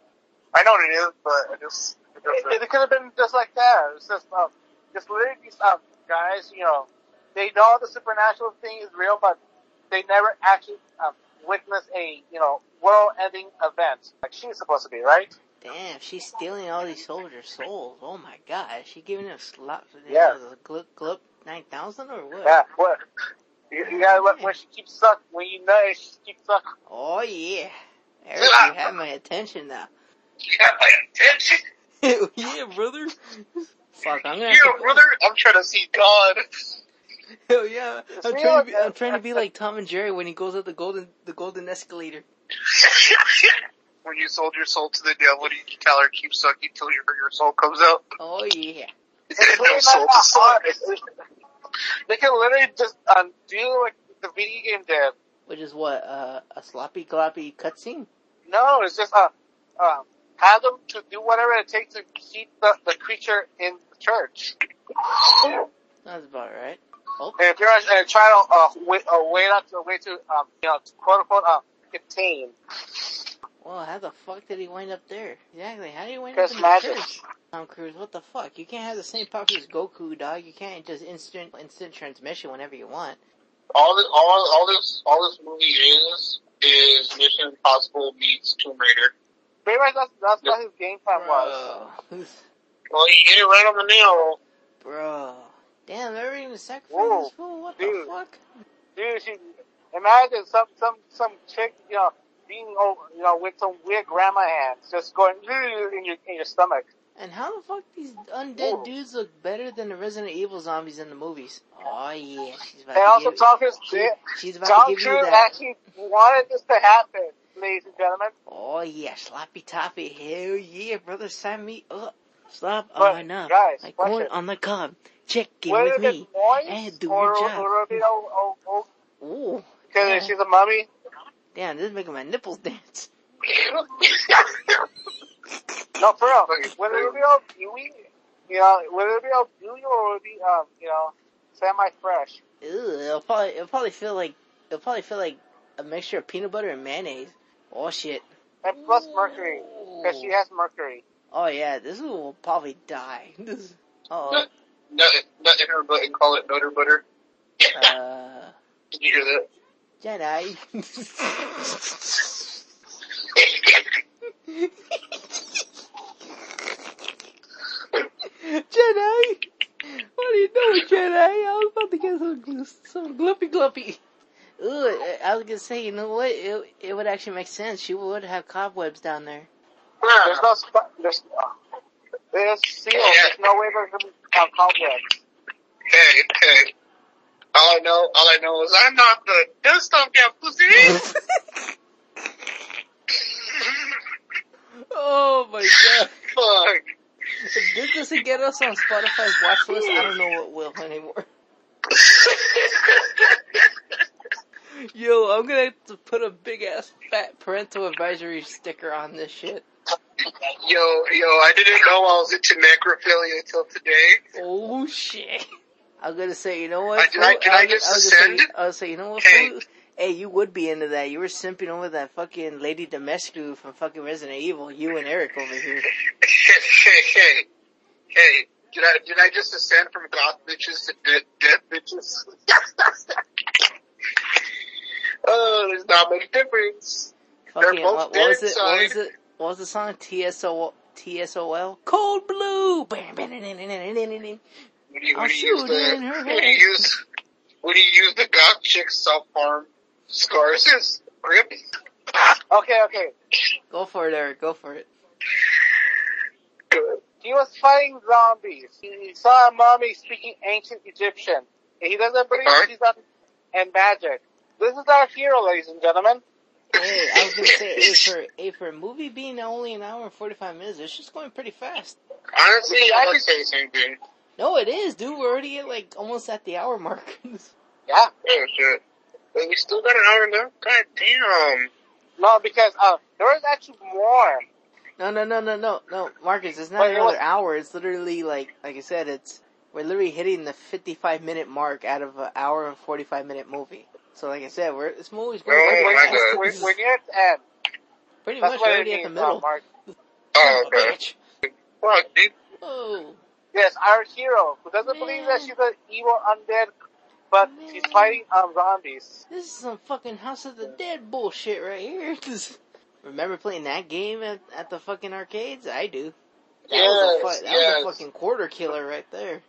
I know what it is, but I just, it it, it could have been just like that. It's just, um, just literally these, um, guys, you know, they know the supernatural thing is real, but they never actually, um, witness a, you know, world-ending event. Like she's supposed to be, right? Damn, she's stealing all these soldiers' souls. Oh my god, is she giving them slots? Yeah. The Glup Glup 9000 or what? Yeah, what? You, you gotta let, when she keeps sucking, when you know she keeps sucking. Oh yeah. Eric, you have my attention now. You got my attention. Yeah, brother. Fuck, I'm gonna Yeah, to, brother, I'm trying to see God. Hell yeah. I'm trying to be, I'm trying to be like Tom and Jerry when he goes up the golden, the golden escalator. when you sold your soul to the devil, you tell her keep sucking till your your soul comes out. Oh yeah. No soul to suck. They can literally just um, do like the video game did. Which is what, uh, a sloppy gloppy cutscene? No, it's just uh, uh, have them to do whatever it takes to keep the, the creature in the church. That's about right. Oh, And pretty much and try to uh, wait, uh, wait out to a way to um, you know, quote unquote uh, contain. Well, how the fuck did he wind up there? Exactly. How did he wind up Because in the magic. church? Tom Cruise, what the fuck? You can't have the same powers as Goku, dog. You can't just instant instant transmission whenever you want. All this, all, all this, all this movie is is Mission Impossible meets Tomb Raider. Pretty much that's, that's what his game plan was. Bro. Well, you hit it right on the nail. Bro. Damn, they're even sacrificing Whoa, this fool. What dude. the fuck? Dude, she, imagine some, some, some chick, you know, being over, you know, with some weird grandma hands, just going in your, in your stomach. And how the fuck these undead Whoa. dudes look better than the Resident Evil zombies in the movies? Oh yeah, she's about And to also give, Tom Cruise, she- she's about Tom to give you that. actually wanted this to happen, ladies and gentlemen. Oh yeah, sloppy toppy. Hell yeah, brother, sign me up. Slop But, on up. guys, Like corn on the cob. Check in Whether with me. and do or, your job. or, you oh, know, oh, oh, Ooh. because Yeah. she's a mummy. Damn, this is making my nipples dance. No, for real. Whether it be all gooey, you know, whether it be all gooey or it be, um, you know, semi-fresh. Ew, it'll probably it'll probably feel like it'll probably feel like a mixture of peanut butter and mayonnaise. Oh shit. And plus mercury, because she has mercury. Oh yeah, this will probably die. This. Oh. Nut, nut in her butt and call it butter butter. Uh. Did you hear that? Jedi. Jedi! What are you doing, Jedi? I was about to get some, some glumpy glumpy. Ooh, I was gonna say, you know what? It, it would actually make sense. She would have cobwebs down there. There's no, sp- there's, there's seal. There's no way there's gonna be uh, cobwebs. Hey, hey. All I know, all I know is I'm not the dust off that pussy. oh my god. Fuck. If this doesn't get us on Spotify's watch list, I don't know what will anymore. Yo, I'm gonna have to put a big ass fat parental advisory sticker on this shit. Yo, yo, I didn't know I was into necrophilia until today. Oh shit. I was gonna say, you know what? Uh, did I- did I was- just was gonna say- ascend? I was say, you know what? Hey. Hey, you would be into that. You were simping over that fucking Lady Dimitrescu from fucking Resident Evil. You and Eric over here. Hey, hey, hey, hey. Did I did I just ascend from goth bitches to dead dead bitches? oh, there's not much difference. Fucking, both what, what dead was it? What was it? What was the song? TSO, TSOL? Code Blue! When you I'll when you use shoot it in the her when you head. use when you use the goth chick self harm scars as grip. Okay, okay. Go for it, Eric. Go for it. Good. He was fighting zombies. He saw a mummy speaking ancient Egyptian. And he doesn't believe Huh? she's on and magic. This is our hero, ladies and gentlemen. Hey, I was gonna say, hey, for, hey, for a movie being only an hour and 45 minutes, it's just going pretty fast. Honestly, Okay, I I would could- say the same thing. No, it is, dude. We're already at like almost at the hour mark. Yeah. Oh shit. But we still got an hour left. God damn. No, because uh, there was actually more. no, no, no, no, no, no, Marcus. It's not Wait, another was- hour. It's literally like, like I said, it's we're literally hitting the 55 minute mark out of an hour and 45 minute movie. So, like I said, we're this movie's Oh, pretty my. God. We're, we're near its end. Pretty That's much already at the middle. Mark. Oh, Son of a okay. bitch. Fuck, dude. Oh. Yes, our hero, who doesn't believe that she's an evil undead, but she's fighting um, zombies. This is some fucking House of the Dead bullshit right here. Remember playing that game at, at the fucking arcades? I do. That was a, Yes, fu- that yes. was a fucking quarter killer right there.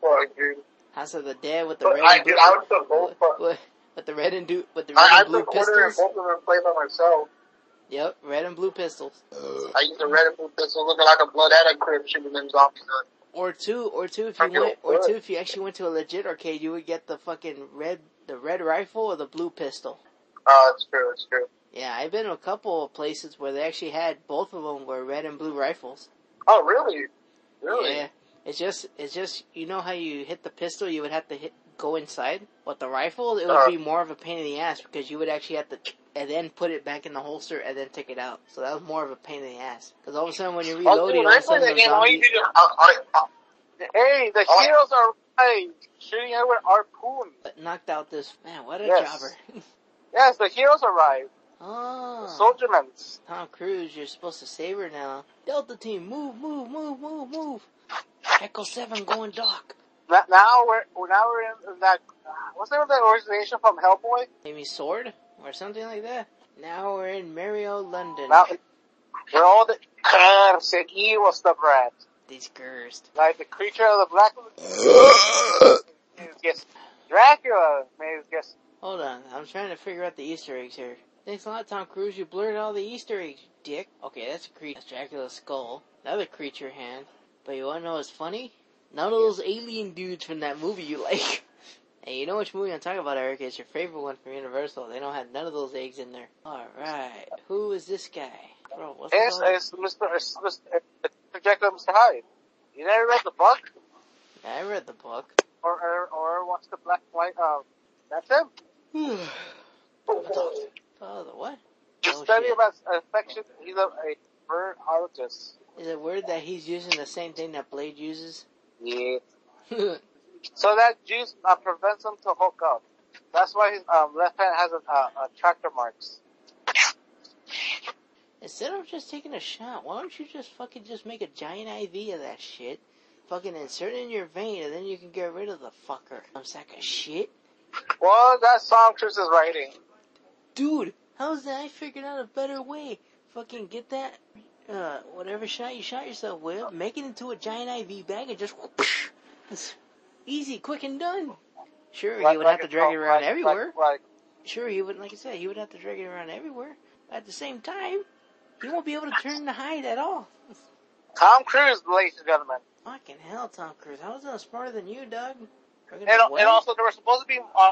Fuck, dude. House of the Dead with the But red I- and blue. dude, I would put both with, with, with the red and do with the red I, I and blue quarter and pistols. both of them play by myself. Yep, red and blue pistols. I use a red and blue pistol looking like a blood addict shooting them zombies. up. Or two, or two if you went, or two if you actually went to a legit arcade, you would get the fucking red, the red rifle or the blue pistol. Oh, it's true, it's true. Yeah, I've been to a couple of places where they actually had both of them were red and blue rifles. Oh, really? Really? Yeah, it's just it's just you know how you hit the pistol, you would have to hit go inside. But the rifle, it would Uh. be more of a pain in the ass because you would actually have to and then put it back in the holster and then take it out. So that was more of a pain in the ass because all of a sudden when you're Oh, reloading, dude, all of a sudden that the game, all you do is, I, I, I, Hey, the Oh. heroes are right, shooting at with harpoon. But knocked out this man. What a Yes. jobber! Yes, the heroes arrived. Oh. Soldiermans. Tom Cruise, you're supposed to save her now. Delta team, move, move, move, move, move. Echo 7 going dark. Now- Now we're we're- now we're in that. uh, What's the name of that organization from Hellboy? Maybe Sword? Or something like that. Now we're in Mario, London. Now we're all the cursed evil stuff, right? Discursed. Like the creature of the black. Yes, Dracula. Maybe guess. Hold on, I'm trying to figure out the Easter eggs here. Thanks a lot, Tom Cruise. You blurred all the Easter eggs, dick. Okay, that's a creature. That's Dracula's skull. Another creature hand. But you wanna know what's funny? None of those alien dudes from that movie you like. Hey, you know which movie I'm talking about, Eric? It's your favorite one from Universal. They don't have none of those eggs in there. Alright, who is this guy? Bro, what's It's, it's Mr. It's Mr. It's Jekyll and Mr. Hyde. You never read the book I read the book. or or, or watched the black white? Um, that's him. oh, the what? The Oh, study shit. about infection. He's a, a birdologist. Is it weird that he's using the same thing that Blade uses? Yeah. So that juice uh, prevents him to hook up. That's why his um, left hand has a, uh, a tractor marks. Instead of just taking a shot, why don't you just fucking just make a giant IV of that shit? Fucking insert it in your vein and then you can get rid of the fucker. I'm sack of shit. Well, that song Chris is writing. Dude, how's that? I figured out a better way. Fucking get that, uh, whatever shot you shot yourself with, make it into a giant IV bag and just whoosh. Easy, quick and done. Sure, he would have to drag it around like, everywhere. Like, like, Sure, he would, like I said, he would have to drag it around everywhere. But at the same time, he won't be able to turn the Hyde at all. Tom Cruise, ladies and gentlemen. Fucking hell, Tom Cruise. How is that smarter than you, Doug? And, and also, there were supposed to be uh,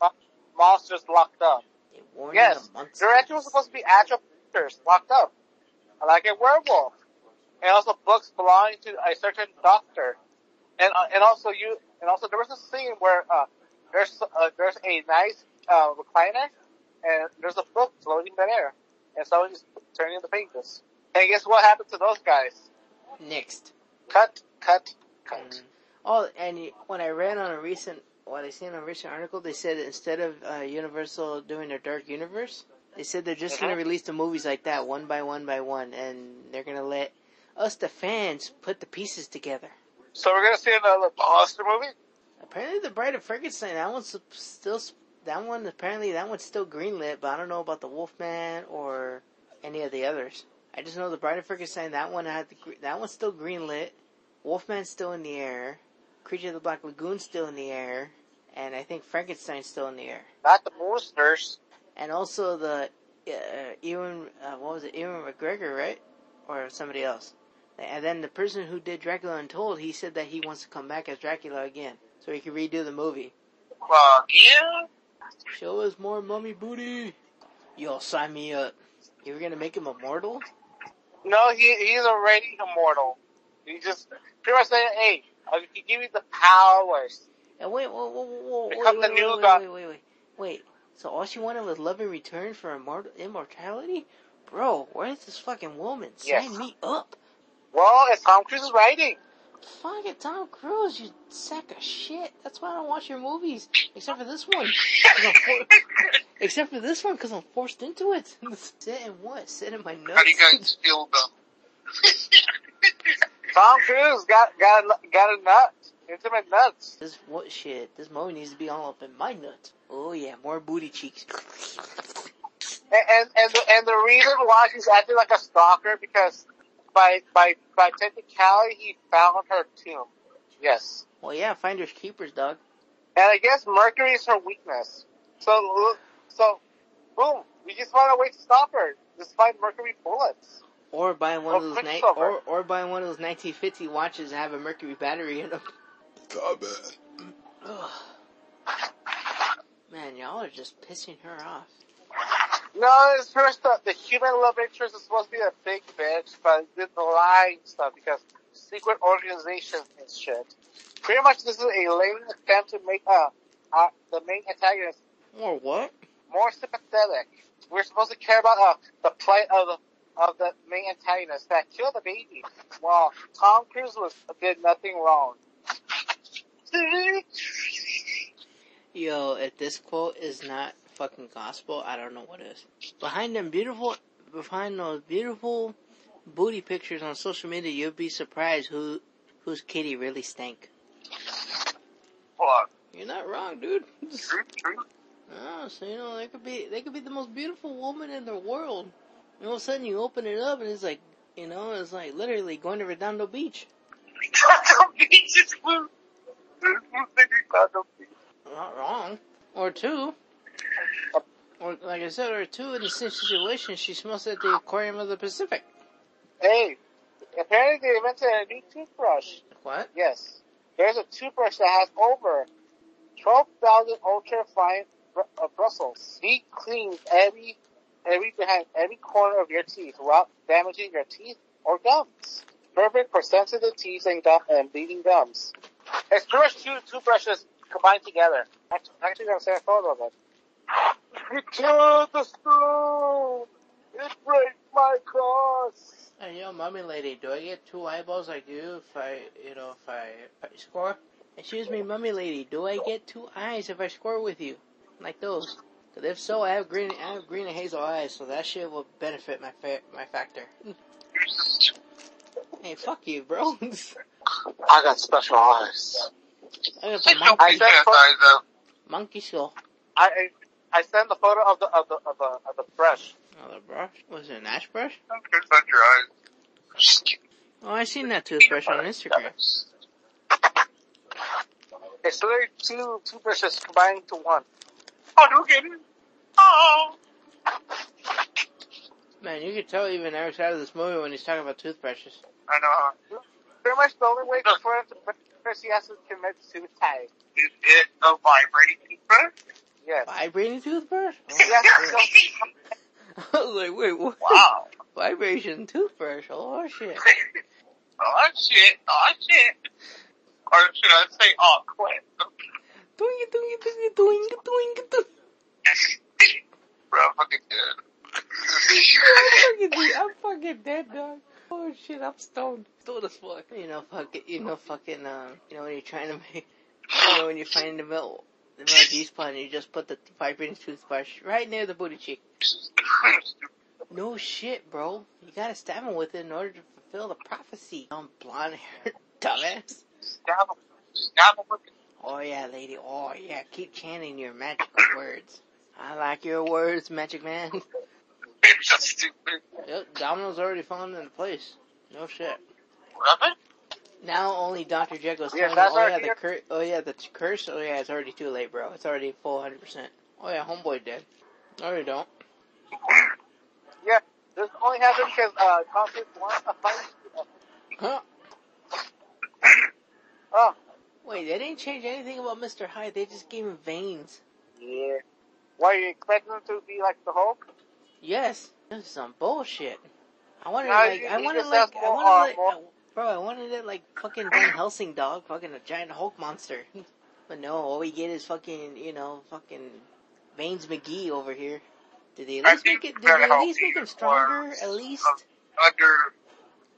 uh, monsters locked up. Yes, there actually was supposed to be actual monsters locked up, like a werewolf, and also books belonging to a certain doctor, and uh, and also you, and also there was a scene where uh, there's uh, there's a nice uh, recliner, and there's a book floating in air, and someone's turning the pages. And guess what happened to those guys? Next. Cut, cut, cut. Mm. Oh, and when I read on a recent, what I seen on a recent article, they said instead of uh, Universal doing their Dark Universe, they said they're just gonna Mhm. release the movies like that, one by one by one, and they're gonna let us, the fans, put the pieces together. So we're gonna see another monster movie. Apparently, the Bride of Frankenstein, that one's still, that one, apparently that one's still greenlit, but I don't know about the Wolfman or any of the others. I just know the Bride of Frankenstein, that one had the, that one's still greenlit, Wolfman's still in the air, Creature of the Black Lagoon's still in the air, and I think Frankenstein's still in the air. Not the monsters. And also the, uh, Ewan, uh, what was it, Ewan McGregor, right? Or somebody else. And then the person who did Dracula Untold, he said that he wants to come back as Dracula again, so he can redo the movie. Fuck you. Show us more mummy booty. Yo, sign me up. You were gonna make him immortal? No, he he's already immortal. He just pretty much said, "Hey, uh, I can give you the powers." And wait, whoa, whoa, whoa, whoa, wait, wait, the wait, new wait, wait, wait, wait, wait. So all she wanted was love in return for immort- immortality? Bro, where's this fucking woman? Yes. Sign me up. Well, it's Tom Cruise's writing. Fuck it, Tom Cruise, you sack of shit. That's why I don't watch your movies. Except for this one. For- Except for this one, because I'm forced into it. Sit in what? Sit in my nuts? How do you guys feel about? Tom Cruise got got a, got a nut, intimate nuts. This what shit? This movie needs to be all up in my nuts. Oh yeah, more booty cheeks. And and and the, and the reason why she's acting like a stalker because by by by technicality he found her tomb. Yes, Well yeah, finders keepers, dog. and I guess Mercury is her weakness. So so, boom, we just find a way to stop her. Just find Mercury bullets. Or buy one Or of those ni- or or buy one of those 1950 watches that have a mercury battery in them. Ugh. Man, y'all are just pissing her off. No, it's first the, the human love interest is supposed to be a big bitch, but it's the lying stuff because secret organizations and shit. Pretty much this is a lame attempt to make uh, uh the main antagonist more what? more sympathetic. We're supposed to care about uh, the plight of the of the main antagonist that killed the baby. Well, Tom Cruise was did nothing wrong. Yo, if this quote is not fucking gospel, I don't know what is. behind them beautiful, behind those beautiful booty pictures on social media, you'll be surprised who, whose kitty really stank. What? You're not wrong, dude. Oh, so you know, they could be, they could be the most beautiful woman in the world. And all of a sudden you open it up and it's like, you know, it's like literally going to Redondo Beach. Redondo Beach is blue. Blue thing Redondo Beach. Not wrong. Or two. Or, like I said, or two, in the same situation, she smells at the Aquarium of the Pacific. Hey, apparently they invented a new toothbrush. What? Yes. There's a toothbrush that has over 12,000 ultra fine br- uh, bristles. Deep cleans every, every behind every corner of your teeth without damaging your teeth or gums. Perfect for sensitive teeth and gum and bleeding gums. It's pretty much two toothbrushes combined together. Actually, actually I'm saying a photo of it. It killed the spoon! It breaks my cross! Hey, yo, mommy lady, do I get two eyeballs like you if I, you know, if I, if I score? Excuse me, mummy lady, do I get two eyes if I score with you? Like those? Cause if so, I have green, I have green and hazel eyes, so that shit will benefit my fa- my factor. Hey, fuck you, bro. I got special eyes. I got I monkey, think that's eyes up. monkey skull. I, I I sent the photo of the of the of the of the brush. Oh, the brush? Was it an ash brush? I don't care about your eyes. Oh, I seen that toothbrush on Instagram. It's literally two two brushes combined to one. Oh, do get it? Oh. Man, you could tell even Eric's out of this movie when he's talking about toothbrushes. I know. Pretty much the only way for him to first he has to commit suicide. Is it a vibrating toothbrush? Yes. Vibrating toothbrush? Oh, I was like, wait, what? wow. Vibration toothbrush? Oh shit. oh shit. Oh shit. Or should I say, oh quit? Doing it, doing it, doing it, doing it, doing it, doing it. Bro, I'm fucking dead. I'm fucking dead. I'm fucking dead, dog. Oh shit, I'm stoned. Stoned as fuck. You know, fucking, you know, fucking, um, you know, when you're trying to make, you know, when you're finding the milk, the G spot you just put the vibrating toothbrush right near the booty cheek. No shit, bro. You gotta stab him with it in order to fulfill the prophecy. I'm blonde hair, dumbass. Stab him. Stab him with it. Oh yeah, lady. Oh yeah, keep chanting your magical words. I like your words, Magic Man. It's just stupid. Yep, Domino's already fallen into place. No shit. Nothing? Now only Dr. Jekyll's Yeah, telling oh yeah, the cur- oh yeah, the curse, oh yeah, it's already too late, bro. It's already full 100%. Oh yeah, homeboy dead. No, you don't. Yeah. This only happened because uh conflict won a fight. Huh? Oh. Wait, they didn't change anything about Mr. Hyde. They just gave him veins. Yeah. Why are you expecting him to be like the Hulk? Yes, this is some bullshit. I wanted No, like I wanted like I wanted like bro I wanted it like fucking Van Helsing dog, fucking a giant Hulk monster. But no, all we get is fucking you know fucking Veins McGee over here. Did they at least make it? Did they at least make him stronger? At least. Under,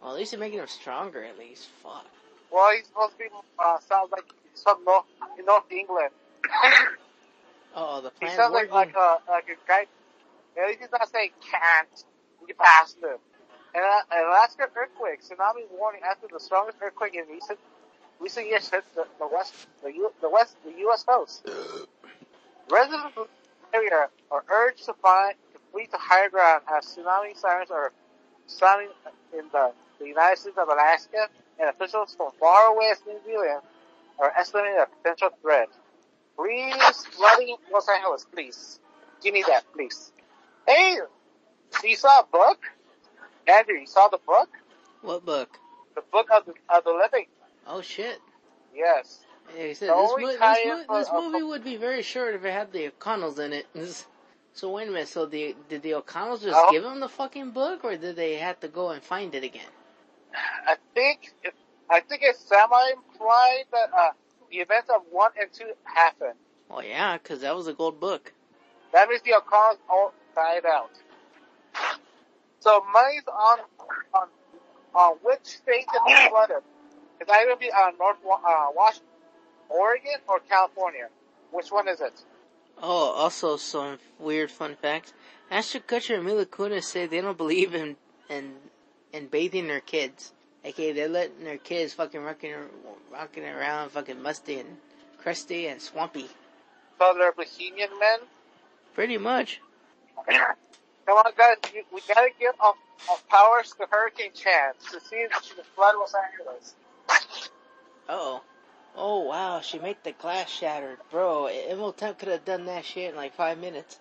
Well, at least they're making him stronger. At least. Fuck. Well, he's supposed to be uh sounds like he's from North North England. Oh, the He sounds like like a like a guy. At least he's not saying can't. You passed him. Uh, Alaska earthquake tsunami warning after the strongest earthquake in recent recent years hit the, the west the U, the west the U.S. coast. Residents of the area are urged to find to flee to higher ground as tsunami sirens are sounding in the, the United States of Alaska, and officials from far away as New Zealand are estimating a potential threat. Please, flooding Los Angeles, please. Give me that, please. Hey, you saw a book? Andrew, you saw the book? What book? The book of the, of the living. Oh shit. Yes. Yeah, he said this, mo- this, mo- for- this uh, movie would be very short if it had the O'Connells in it. So wait a minute. So the did the O'Connells just Oh. give him the fucking book, or did they have to go and find it again? I think, it, I think it's semi-implied that, uh, the events of one and two happened. Oh yeah, because that was a gold book. That means the O'Connells all died out. So money's on, on, on which state to be flooded. It's either be on North, uh, Washington, Oregon, or California. Which one is it? Oh, also some weird fun facts. Ashton Kutcher and Mila Kunis say they don't believe in in in bathing their kids. Okay, they're letting their kids fucking rocking rocking around, fucking musty and crusty and swampy. So they're bohemian men. Pretty much. Come on, guys, we, gotta give our, our powers to Hurricane Chance to see if she can flood Los Angeles. Oh. Oh wow, she made the glass shattered. Bro, Imhotep could have done that shit in like five minutes.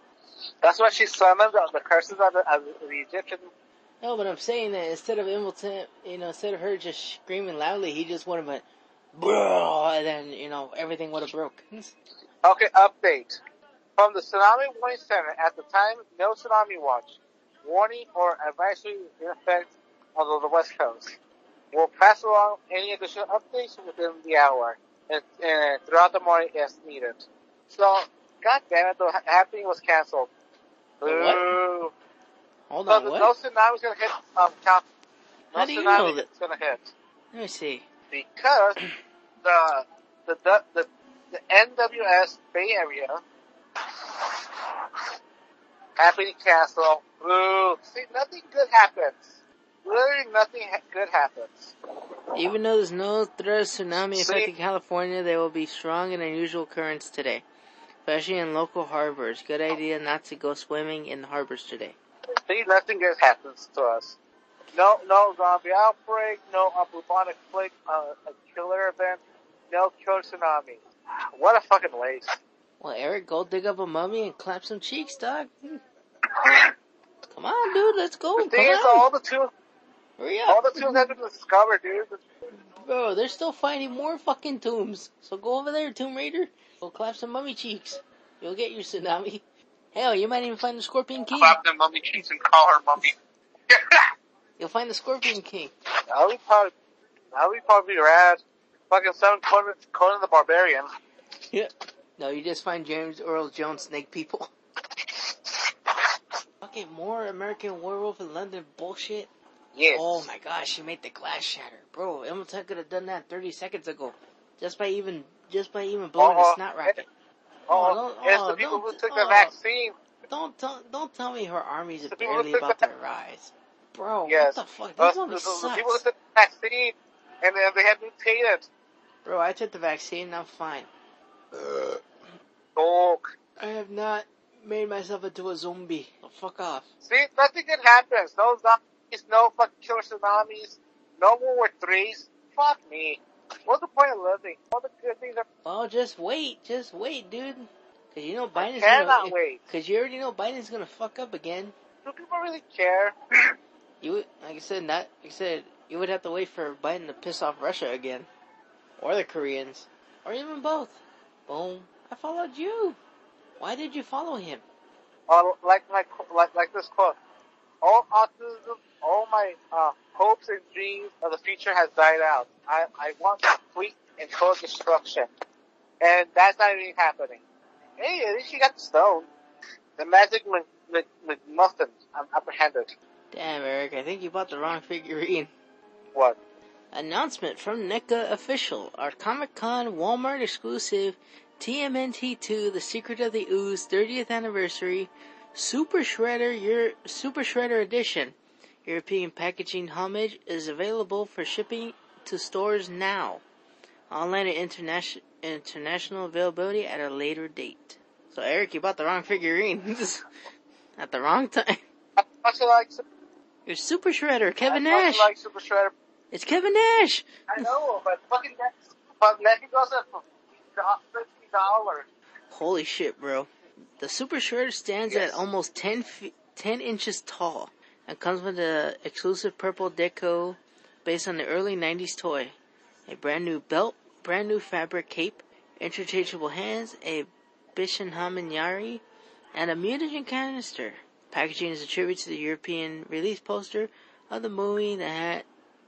That's why she summoned the, the curses of the, of the Egyptian. No, but I'm saying that instead of Imhotep, you know, instead of her just screaming loudly, he just would have went, bro, and then, you know, everything would have broke. Okay, update. From the Tsunami Warning Center, at the time, no tsunami watch, warning, or advisory in effect on the West Coast. We'll pass along any additional updates within the hour and, and throughout the morning as needed. So, god damn it, the ha- happening was cancelled. The what? Hold So on, the, what? no tsunami's gonna hit, um, Cal- no How do you tsunami know that? is gonna hit. Let me see. because the the the the, the NWS Bay Area happening castle. Ooh, see, nothing good happens. Literally, nothing ha- good happens. Even though there's no threat of tsunami See? affecting California, there will be strong and unusual currents today, especially in local harbors. Good idea not to go swimming in the harbors today. See, nothing good happens to us. No, no zombie outbreak. No uh, bubonic plague, uh, a killer event. No killer tsunami. What a fucking waste. Well, Eric, go dig up a mummy and clap some cheeks, dog. Come on, dude, let's go. The Come thing is, on. all the tombs, Hurry all the tombs have been discovered, dude. Bro, they're still finding more fucking tombs. So go over there, Tomb Raider. Go clap some mummy cheeks. You'll get your tsunami. Hell, you might even find the Scorpion King. Clap them mummy cheeks and call her mummy. You'll find the Scorpion King. That would probably, that would probably be rad. Fucking seven Conan, Conan the Barbarian. Yeah. No, you just find James Earl Jones snake people. Fucking more American Werewolf in London bullshit. Yes. Oh my gosh, she made the glass shatter, bro. Imhotep could have done that 30 seconds ago, just by even just by even blowing Oh, a uh-huh. snot rocket. Uh-huh. Oh, Oh, it's oh, the people who don't- took the oh. vaccine. Don't tell don't tell me her The people who barely about to rise, bro. Yes. What the fuck? Uh, This the, movie the- the sucks, people who took the vaccine and then they had mutated. bro. I took the vaccine, and I'm fine. Oh, I have not made myself into a zombie. So fuck off. see, nothing good happens. No zombies, no fucking killer tsunamis, no World War Threes. Fuck me. What's the point of living? All the good things are. Well, just wait, just wait, dude. Cause you know Biden's I cannot gonna, wait. Cause you already know Biden's gonna fuck up again. Do people really care? You would, like I said, not like I said, you would have to wait for Biden to piss off Russia again, or the Koreans, or even both. Boom! I followed you. Why did you follow him? Uh, like my like like this quote. All autism, all my uh, hopes and dreams of the future has died out. I I want complete and total destruction, and that's not even happening. Hey, at least you got the stone. The magic Mc, Mc, McMuffin I'm apprehended. Damn, Eric, I think you bought the wrong figurine. What? Announcement from NECA official: Our Comic Con Walmart exclusive TMNT2: The Secret of the Ooze 30th anniversary Super Shredder Your Super Shredder Edition. European packaging homage is available for shipping to stores now. Online and international international availability at a later date. So Eric, you bought the wrong figurines at the wrong time. Much like You're Super Shredder, Kevin I Nash. like Super Shredder. It's Kevin Nash. I know, but fucking that, but Nike goes at fifty dollars. Holy shit, bro. The Super Shredder stands Yes. at almost 10 feet, 10 inches tall and comes with a exclusive purple deco based on the early 90s toy. A brand new belt, brand new fabric cape, interchangeable hands, a Bishan Yari, and a mutagen canister. Packaging is a tribute to the European release poster of the movie that had,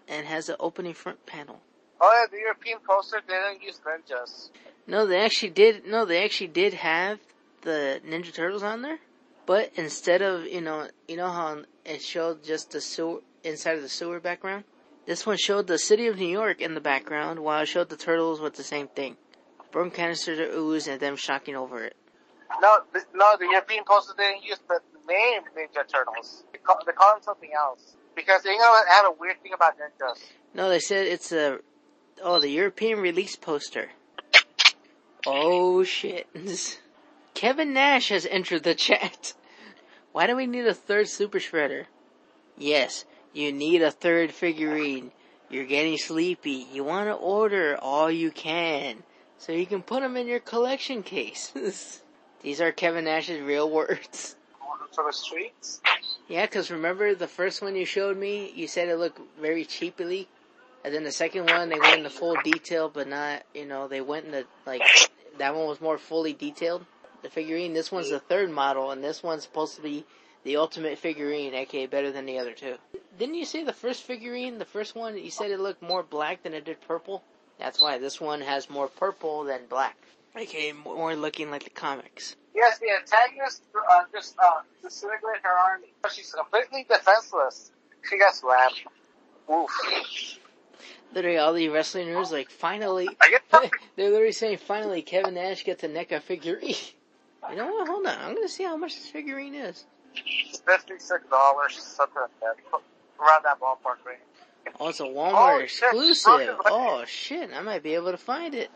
and has an opening front panel. Oh yeah, the European poster didn't use ninjas. No, they actually did. No, they actually did have the Ninja Turtles on there, but instead of you know, you know how it showed just the sewer inside of the sewer background. This one showed the city of New York in the background, while it showed the turtles with the same thing. Broken canisters of ooze and them shocking over it. No, the, no, the European posters didn't use the name Ninja Turtles. They call, they call them something else. Because England had a weird thing about ninjas. No, they said it's a oh the European release poster. Oh shit! Kevin Nash has entered the chat. Why do we need a third Super Shredder? Yes, you need a third figurine. You're getting sleepy. You want to order all you can so you can put them in your collection case. These are Kevin Nash's real words. The streets? Yeah, because remember the first one you showed me, you said it looked very cheaply. And then the second one, they went into full detail, but not, you know, they went into, like, that one was more fully detailed. The figurine, this one's the third model, and this one's supposed to be the ultimate figurine, aka better than the other two. Didn't you say the first figurine, the first one, you said it looked more black than it did purple? That's why this one has more purple than black. aka more looking like the comics. Yes, the antagonist uh, just uh, disintegrated her army. She's completely defenseless. She got slapped. Oof. Literally, all the wrestling nerds like, finally, they're literally saying, finally, Kevin Nash gets a NECA figurine. You know what? Hold on. I'm gonna see how much this figurine is. fifty-six dollars, something like that, around that ballpark range. Oh, it's a Walmart Oh, shit. exclusive. Oh shit, I might be able to find it.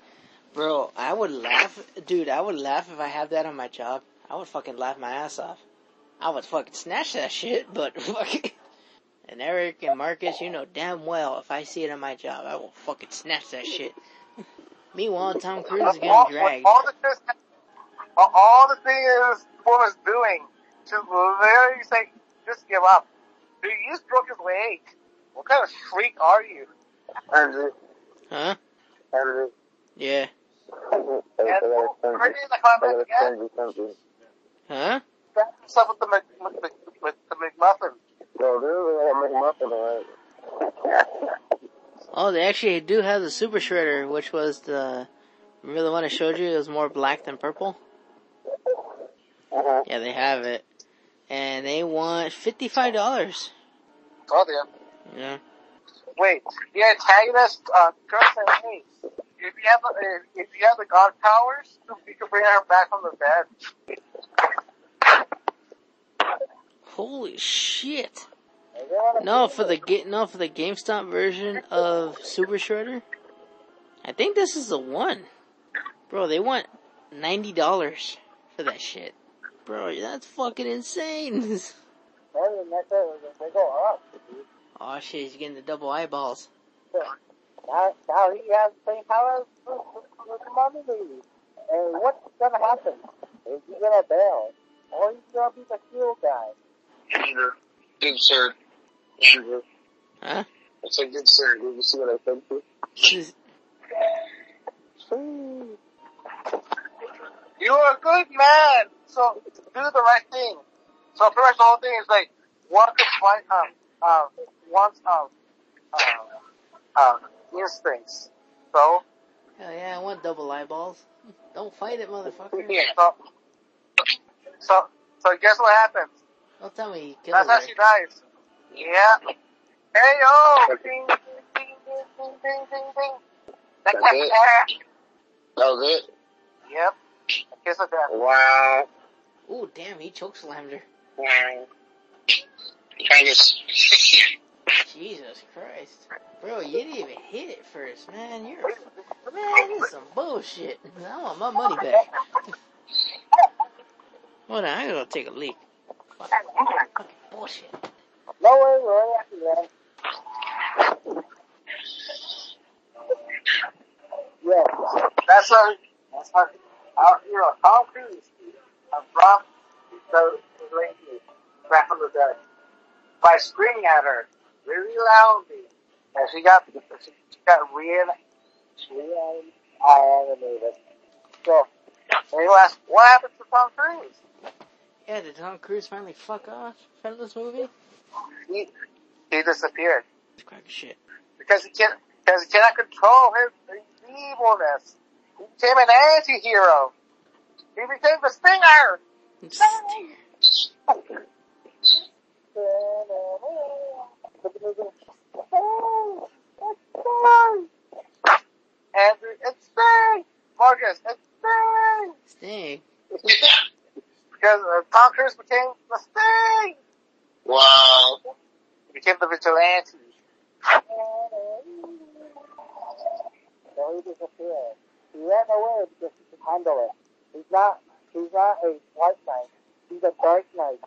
Bro, I would laugh, dude, I would laugh if I had that on my job. I would fucking laugh my ass off. I would fucking snatch that shit, but fucking, and Eric and Marcus, you know damn well if I see it on my job, I will fucking snatch that shit. Meanwhile, Tom Cruise is all, getting dragged. all the this, all- all the thing is woman's doing to literally say, just give up. Dude, you just broke his leg. What kind of freak are you? Andrew, Huh? Andrew, Yeah. I gotta And send you. where did the I again? send you something. Huh? Grab yourself with the, Mc, with the, with the McMuffin. No, this is what McMuffin, alright. Oh, they actually do have the Super Shredder, which was the, remember the one I showed you? It was more black than purple? Uh-huh. Yeah, they have it. And they want $55. Oh dear. Yeah. Wait, the antagonist, uh, girl said, hey, if you have, the- if you have the god powers, you can bring her back from the dead. Holy shit. No, for the ga- no for the GameStop version of Super Shredder. I think this is the one. Bro, they want $90 for that shit. Bro, that's fucking insane. Oh shit, he's getting the double eyeballs. Now, now he has the same power as the commodity. And what's gonna happen? Is he gonna bail? Or he's gonna be the heel guy? Andrew. Good sir. Andrew. Huh? I said good sir. Did you see what I said to you? This- You are a good man, so do the right thing. So pretty much the whole thing is like, want to fight, um, um, wants, um, um, um, instincts. So, Hell yeah, I want double eyeballs. Don't fight it, motherfucker. Yeah. so, so, so guess what happens? Don't tell me he kills That's how she dies. Yeah. Hey yo! Ding, ding, ding, ding, ding, ding, ding, ding. That's it? That was it? Yep. Kiss of death. Wow. Ooh, damn, he chokeslammed her. Wow. I just, Jesus Christ. Bro, you didn't even hit it first, man. You're, man, this is some bullshit. I want my money back. Hold on, I gotta take a leak. Fucking, fucking bullshit. No way, we're after that. Yeah. That's how, that's how, our hero, Tom Cruise, uh, brought the lady back from the dead by screaming at her really loudly. And she got, she got real, real Animated. so, and you ask, what happened to Tom Cruise? Yeah, did Tom Cruise finally fuck off from this movie? He, he disappeared. Crack shit. Because he can't, because he cannot control his, his evilness. He became an anti-hero. He became the Stinger! Andrew, it's Sting! Marcus, it's Sting! Sting. because uh, Tom Cruise became the Sting. Wow. He became the he disappeared. He ran away because he could handle it. He's not. He's not a white knight. He's a dark knight.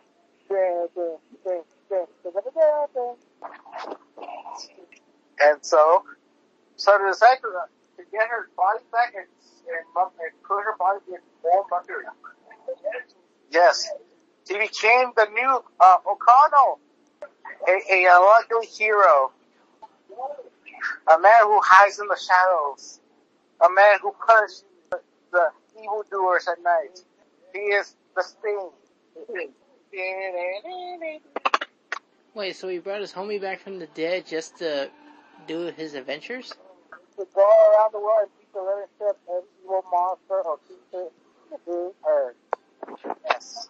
And so, so to decide to, get her body back and, and, put her body in more mercury. Yes. He became the new uh, O'Connell, a, a, a hero, a man who hides in the shadows, a man who punishes the, the evildoers at night. He is the Sting. Wait, so he brought his homie back from the dead just to do his adventures? To go around the world and beat the leadership of evil monster or creature earth. Yes.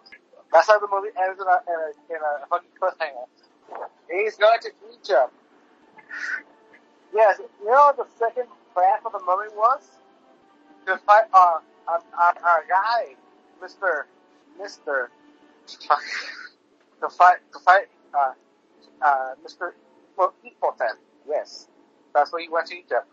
That's how the movie ends in a, in a, in a fucking cliffhanger. He's going to Egypt. Yes, you know what the second plan of the movie was? To fight uh, our, our, our guy, Mr. Mr. To fight, to fight, uh, uh, Mr. Well, Equalton. Yes. That's why he went to Egypt.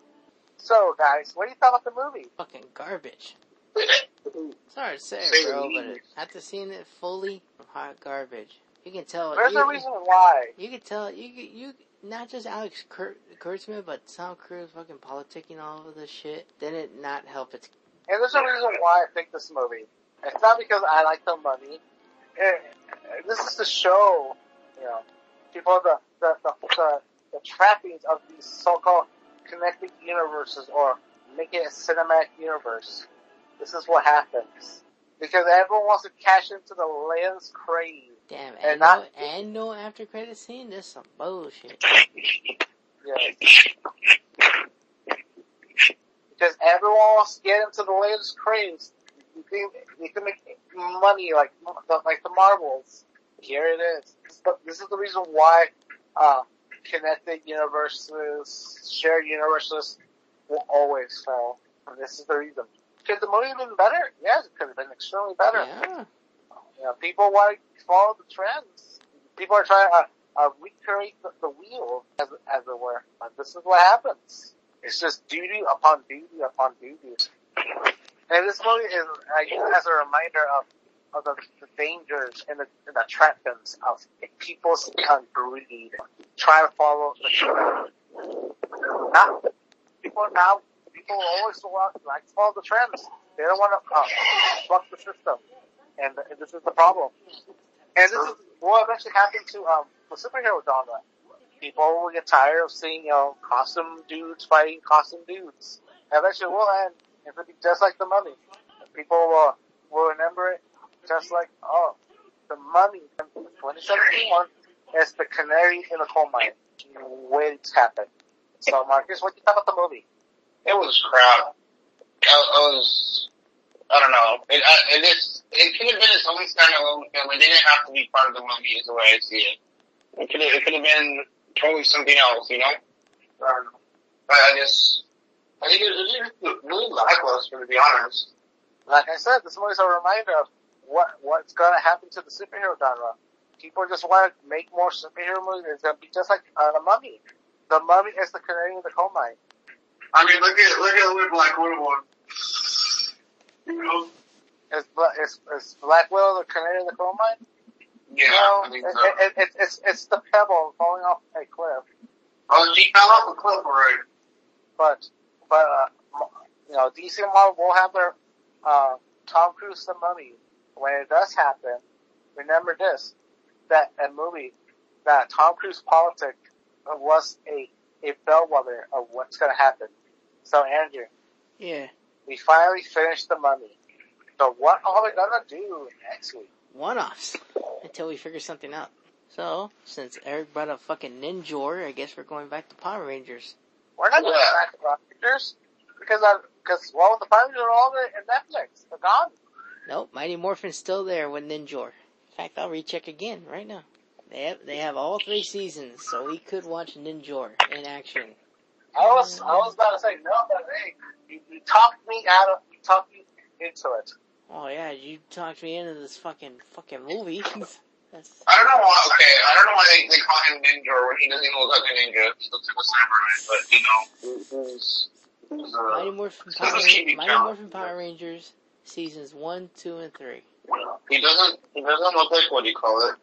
So, guys, what do you thought about the movie? Fucking garbage. Sorry to say, it, bro, but after seeing it fully, hot garbage. You can tell. There's you, a reason why. You can tell. You you not just Alex Kur- Kurtzman, but Tom Cruise fucking politicking all over this shit. Did it not help its And there's a reason why I picked this movie. It's not because I like the money. It, this is to show, you know, people the the, the, the, the trappings of these so-called connected universes or make it a cinematic universe. This is what happens. Because everyone wants to cash into the latest craze. Damn And no and no after credit scene. This some bullshit. Yes. Because everyone wants to get into the latest craze. You can, you can make money like like the marbles. Here it is. This is the, this is the reason why uh, connected universes, shared universes will always fail. And this is the reason. Could the movie have been better? Yes, it could have been extremely better. Yeah. You know, people want to follow the trends. People are trying to uh, recreate the, the wheel, as, as it were. And this is what happens. It's just duty upon duty upon duty. And this movie is I use as a reminder of, of the, the dangers and the, and the trappings of people's uh, greed, trying to follow the trend. Now, people now, people always want, like follow the trends. They don't want to uh, fuck the system and th- this is the problem. And this is what eventually happened to um the superhero genre. People will get tired of seeing you know costume dudes fighting costume dudes. Eventually, will end. It'll be just like the Mummy. People will will remember it just like oh, the Mummy in 2017 one is the canary in the coal mine. Waiting to happen. So, Marcus, what do you thought about the movie? It was crap. I, I was, I don't know. It, I, it just, it could have been its own standalone film. It didn't have to be part of the movie is the way I see it. It could have, it could have been totally something else, you know? Um, but I just, I think it was really lackluster to be honest. Like I said, this movie's a reminder of what what's gonna happen to the superhero genre. People just want to make more superhero movies. It's gonna be just like uh, the Mummy. The Mummy is the canary in the coal mine. I mean, look at, look at what Black Widow was. Is, Bla- is, is Black Widow the canary in the coal mine? Yeah, no, I think it, so. it, it, it's it's the pebble falling off a cliff. Oh, she fell off a cliff already. But but uh, you know, DC and Marvel will have their uh, Tom Cruise the Mummy. When it does happen, remember this: that a movie that Tom Cruise politic was a a bellwether of what's going to happen. So Andrew, Yeah. We finally finished the Mummy. So what are we gonna do next week? One offs. Until we figure something out. So, since Eric brought up fucking Ninjor, I guess we're going back to Power Rangers. We're not going Yeah. back to Power Rangers because I, because well, the Power Rangers are all there in Netflix. They're gone. Nope, Mighty Morphin's still there with Ninjor. In fact, I'll recheck again right now. They have they have all three seasons, so we could watch Ninjor in action. I was I was about to say no, but hey, you, you talked me out of you talked me into it. Oh yeah, you talked me into this fucking fucking movie. That's I don't know why. Okay, I don't know why they, they call him Ninja when he doesn't even look like a ninja. He looks like a samurai, but you know, he's, he's Mighty Morphin Power, Mighty. Morphin Power Rangers seasons one, two, and three. He doesn't he doesn't look like what do you call it.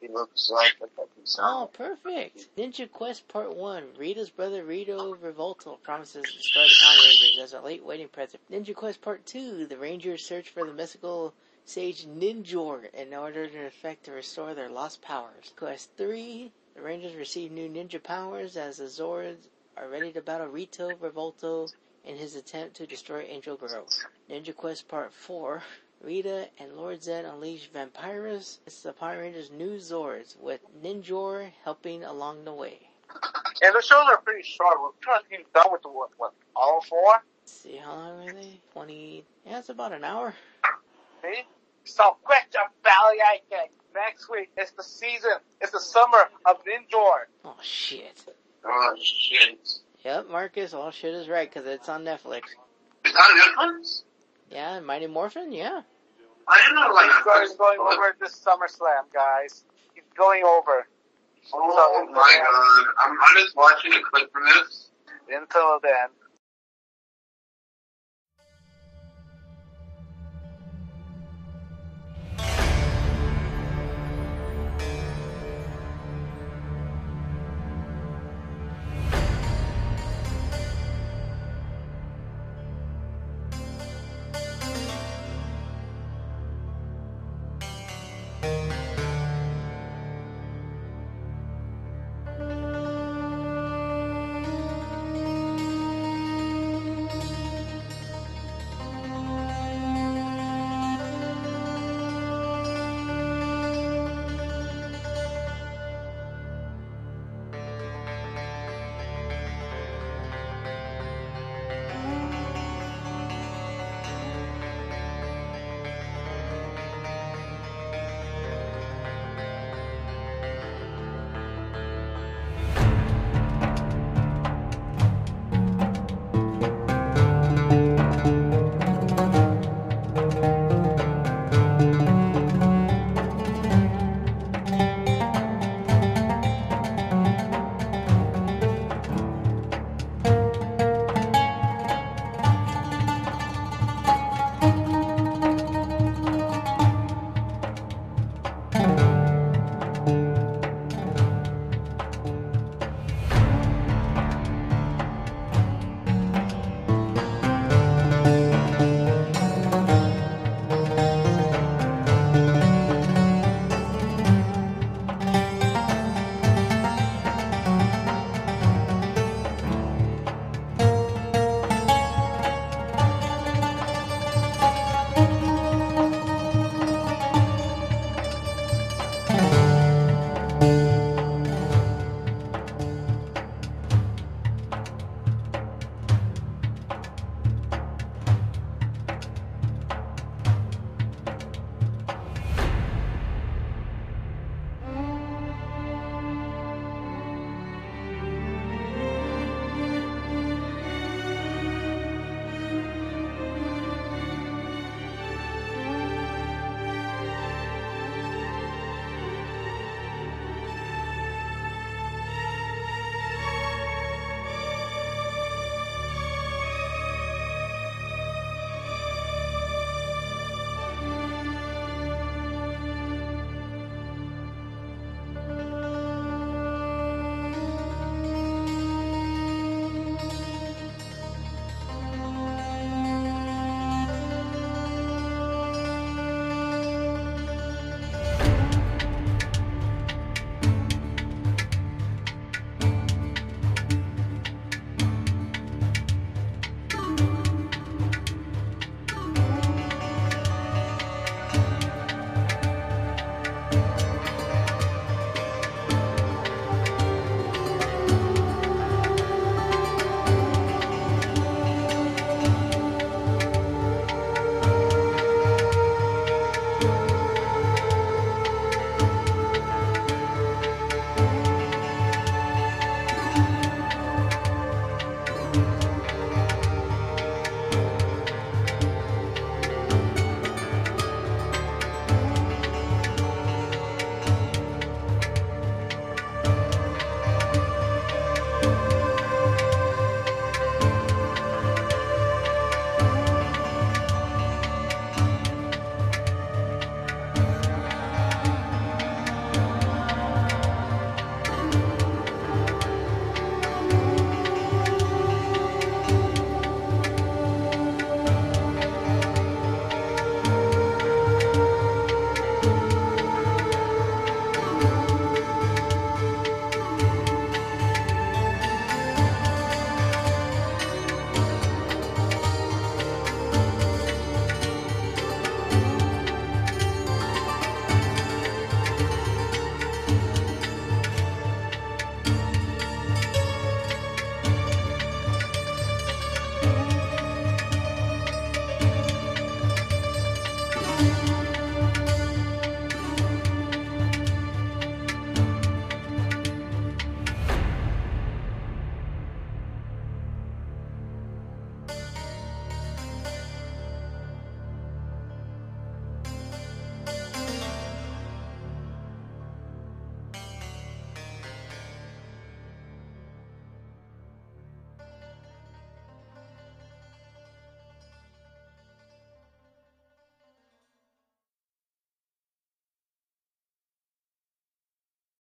He looks like a fucking Oh, perfect! Ninja Quest Part 1. Rita's brother Rito Revolto promises to start the Power Rangers as a late wedding present. Ninja Quest Part 2. The Rangers search for the mystical sage Ninjor in order to effect to restore their lost powers. Quest 3. The Rangers receive new ninja powers as the Zords are ready to battle Rito Revolto in his attempt to destroy Angel Grove. Ninja Quest Part 4. Rita and Lord Zed unleash Vampirus. It's the Power Rangers' new Zords, with Ninjor helping along the way. And the shows are pretty short. We're trying to get done with the, what, what, all four? Let's see, how long are they? 20, yeah, it's about an hour. See? So question Valley Next week, it's the season. It's the summer of Ninjor. Oh shit. Oh shit! Yep, Marcus, all shit is right, cause it's on Netflix. Is that Netflix? Yeah, Mighty Morphin, yeah. I didn't know like He's going, going uh, over this SummerSlam, guys. He's going over. Oh my god! I'm, I'm just watching a clip from this. Until then,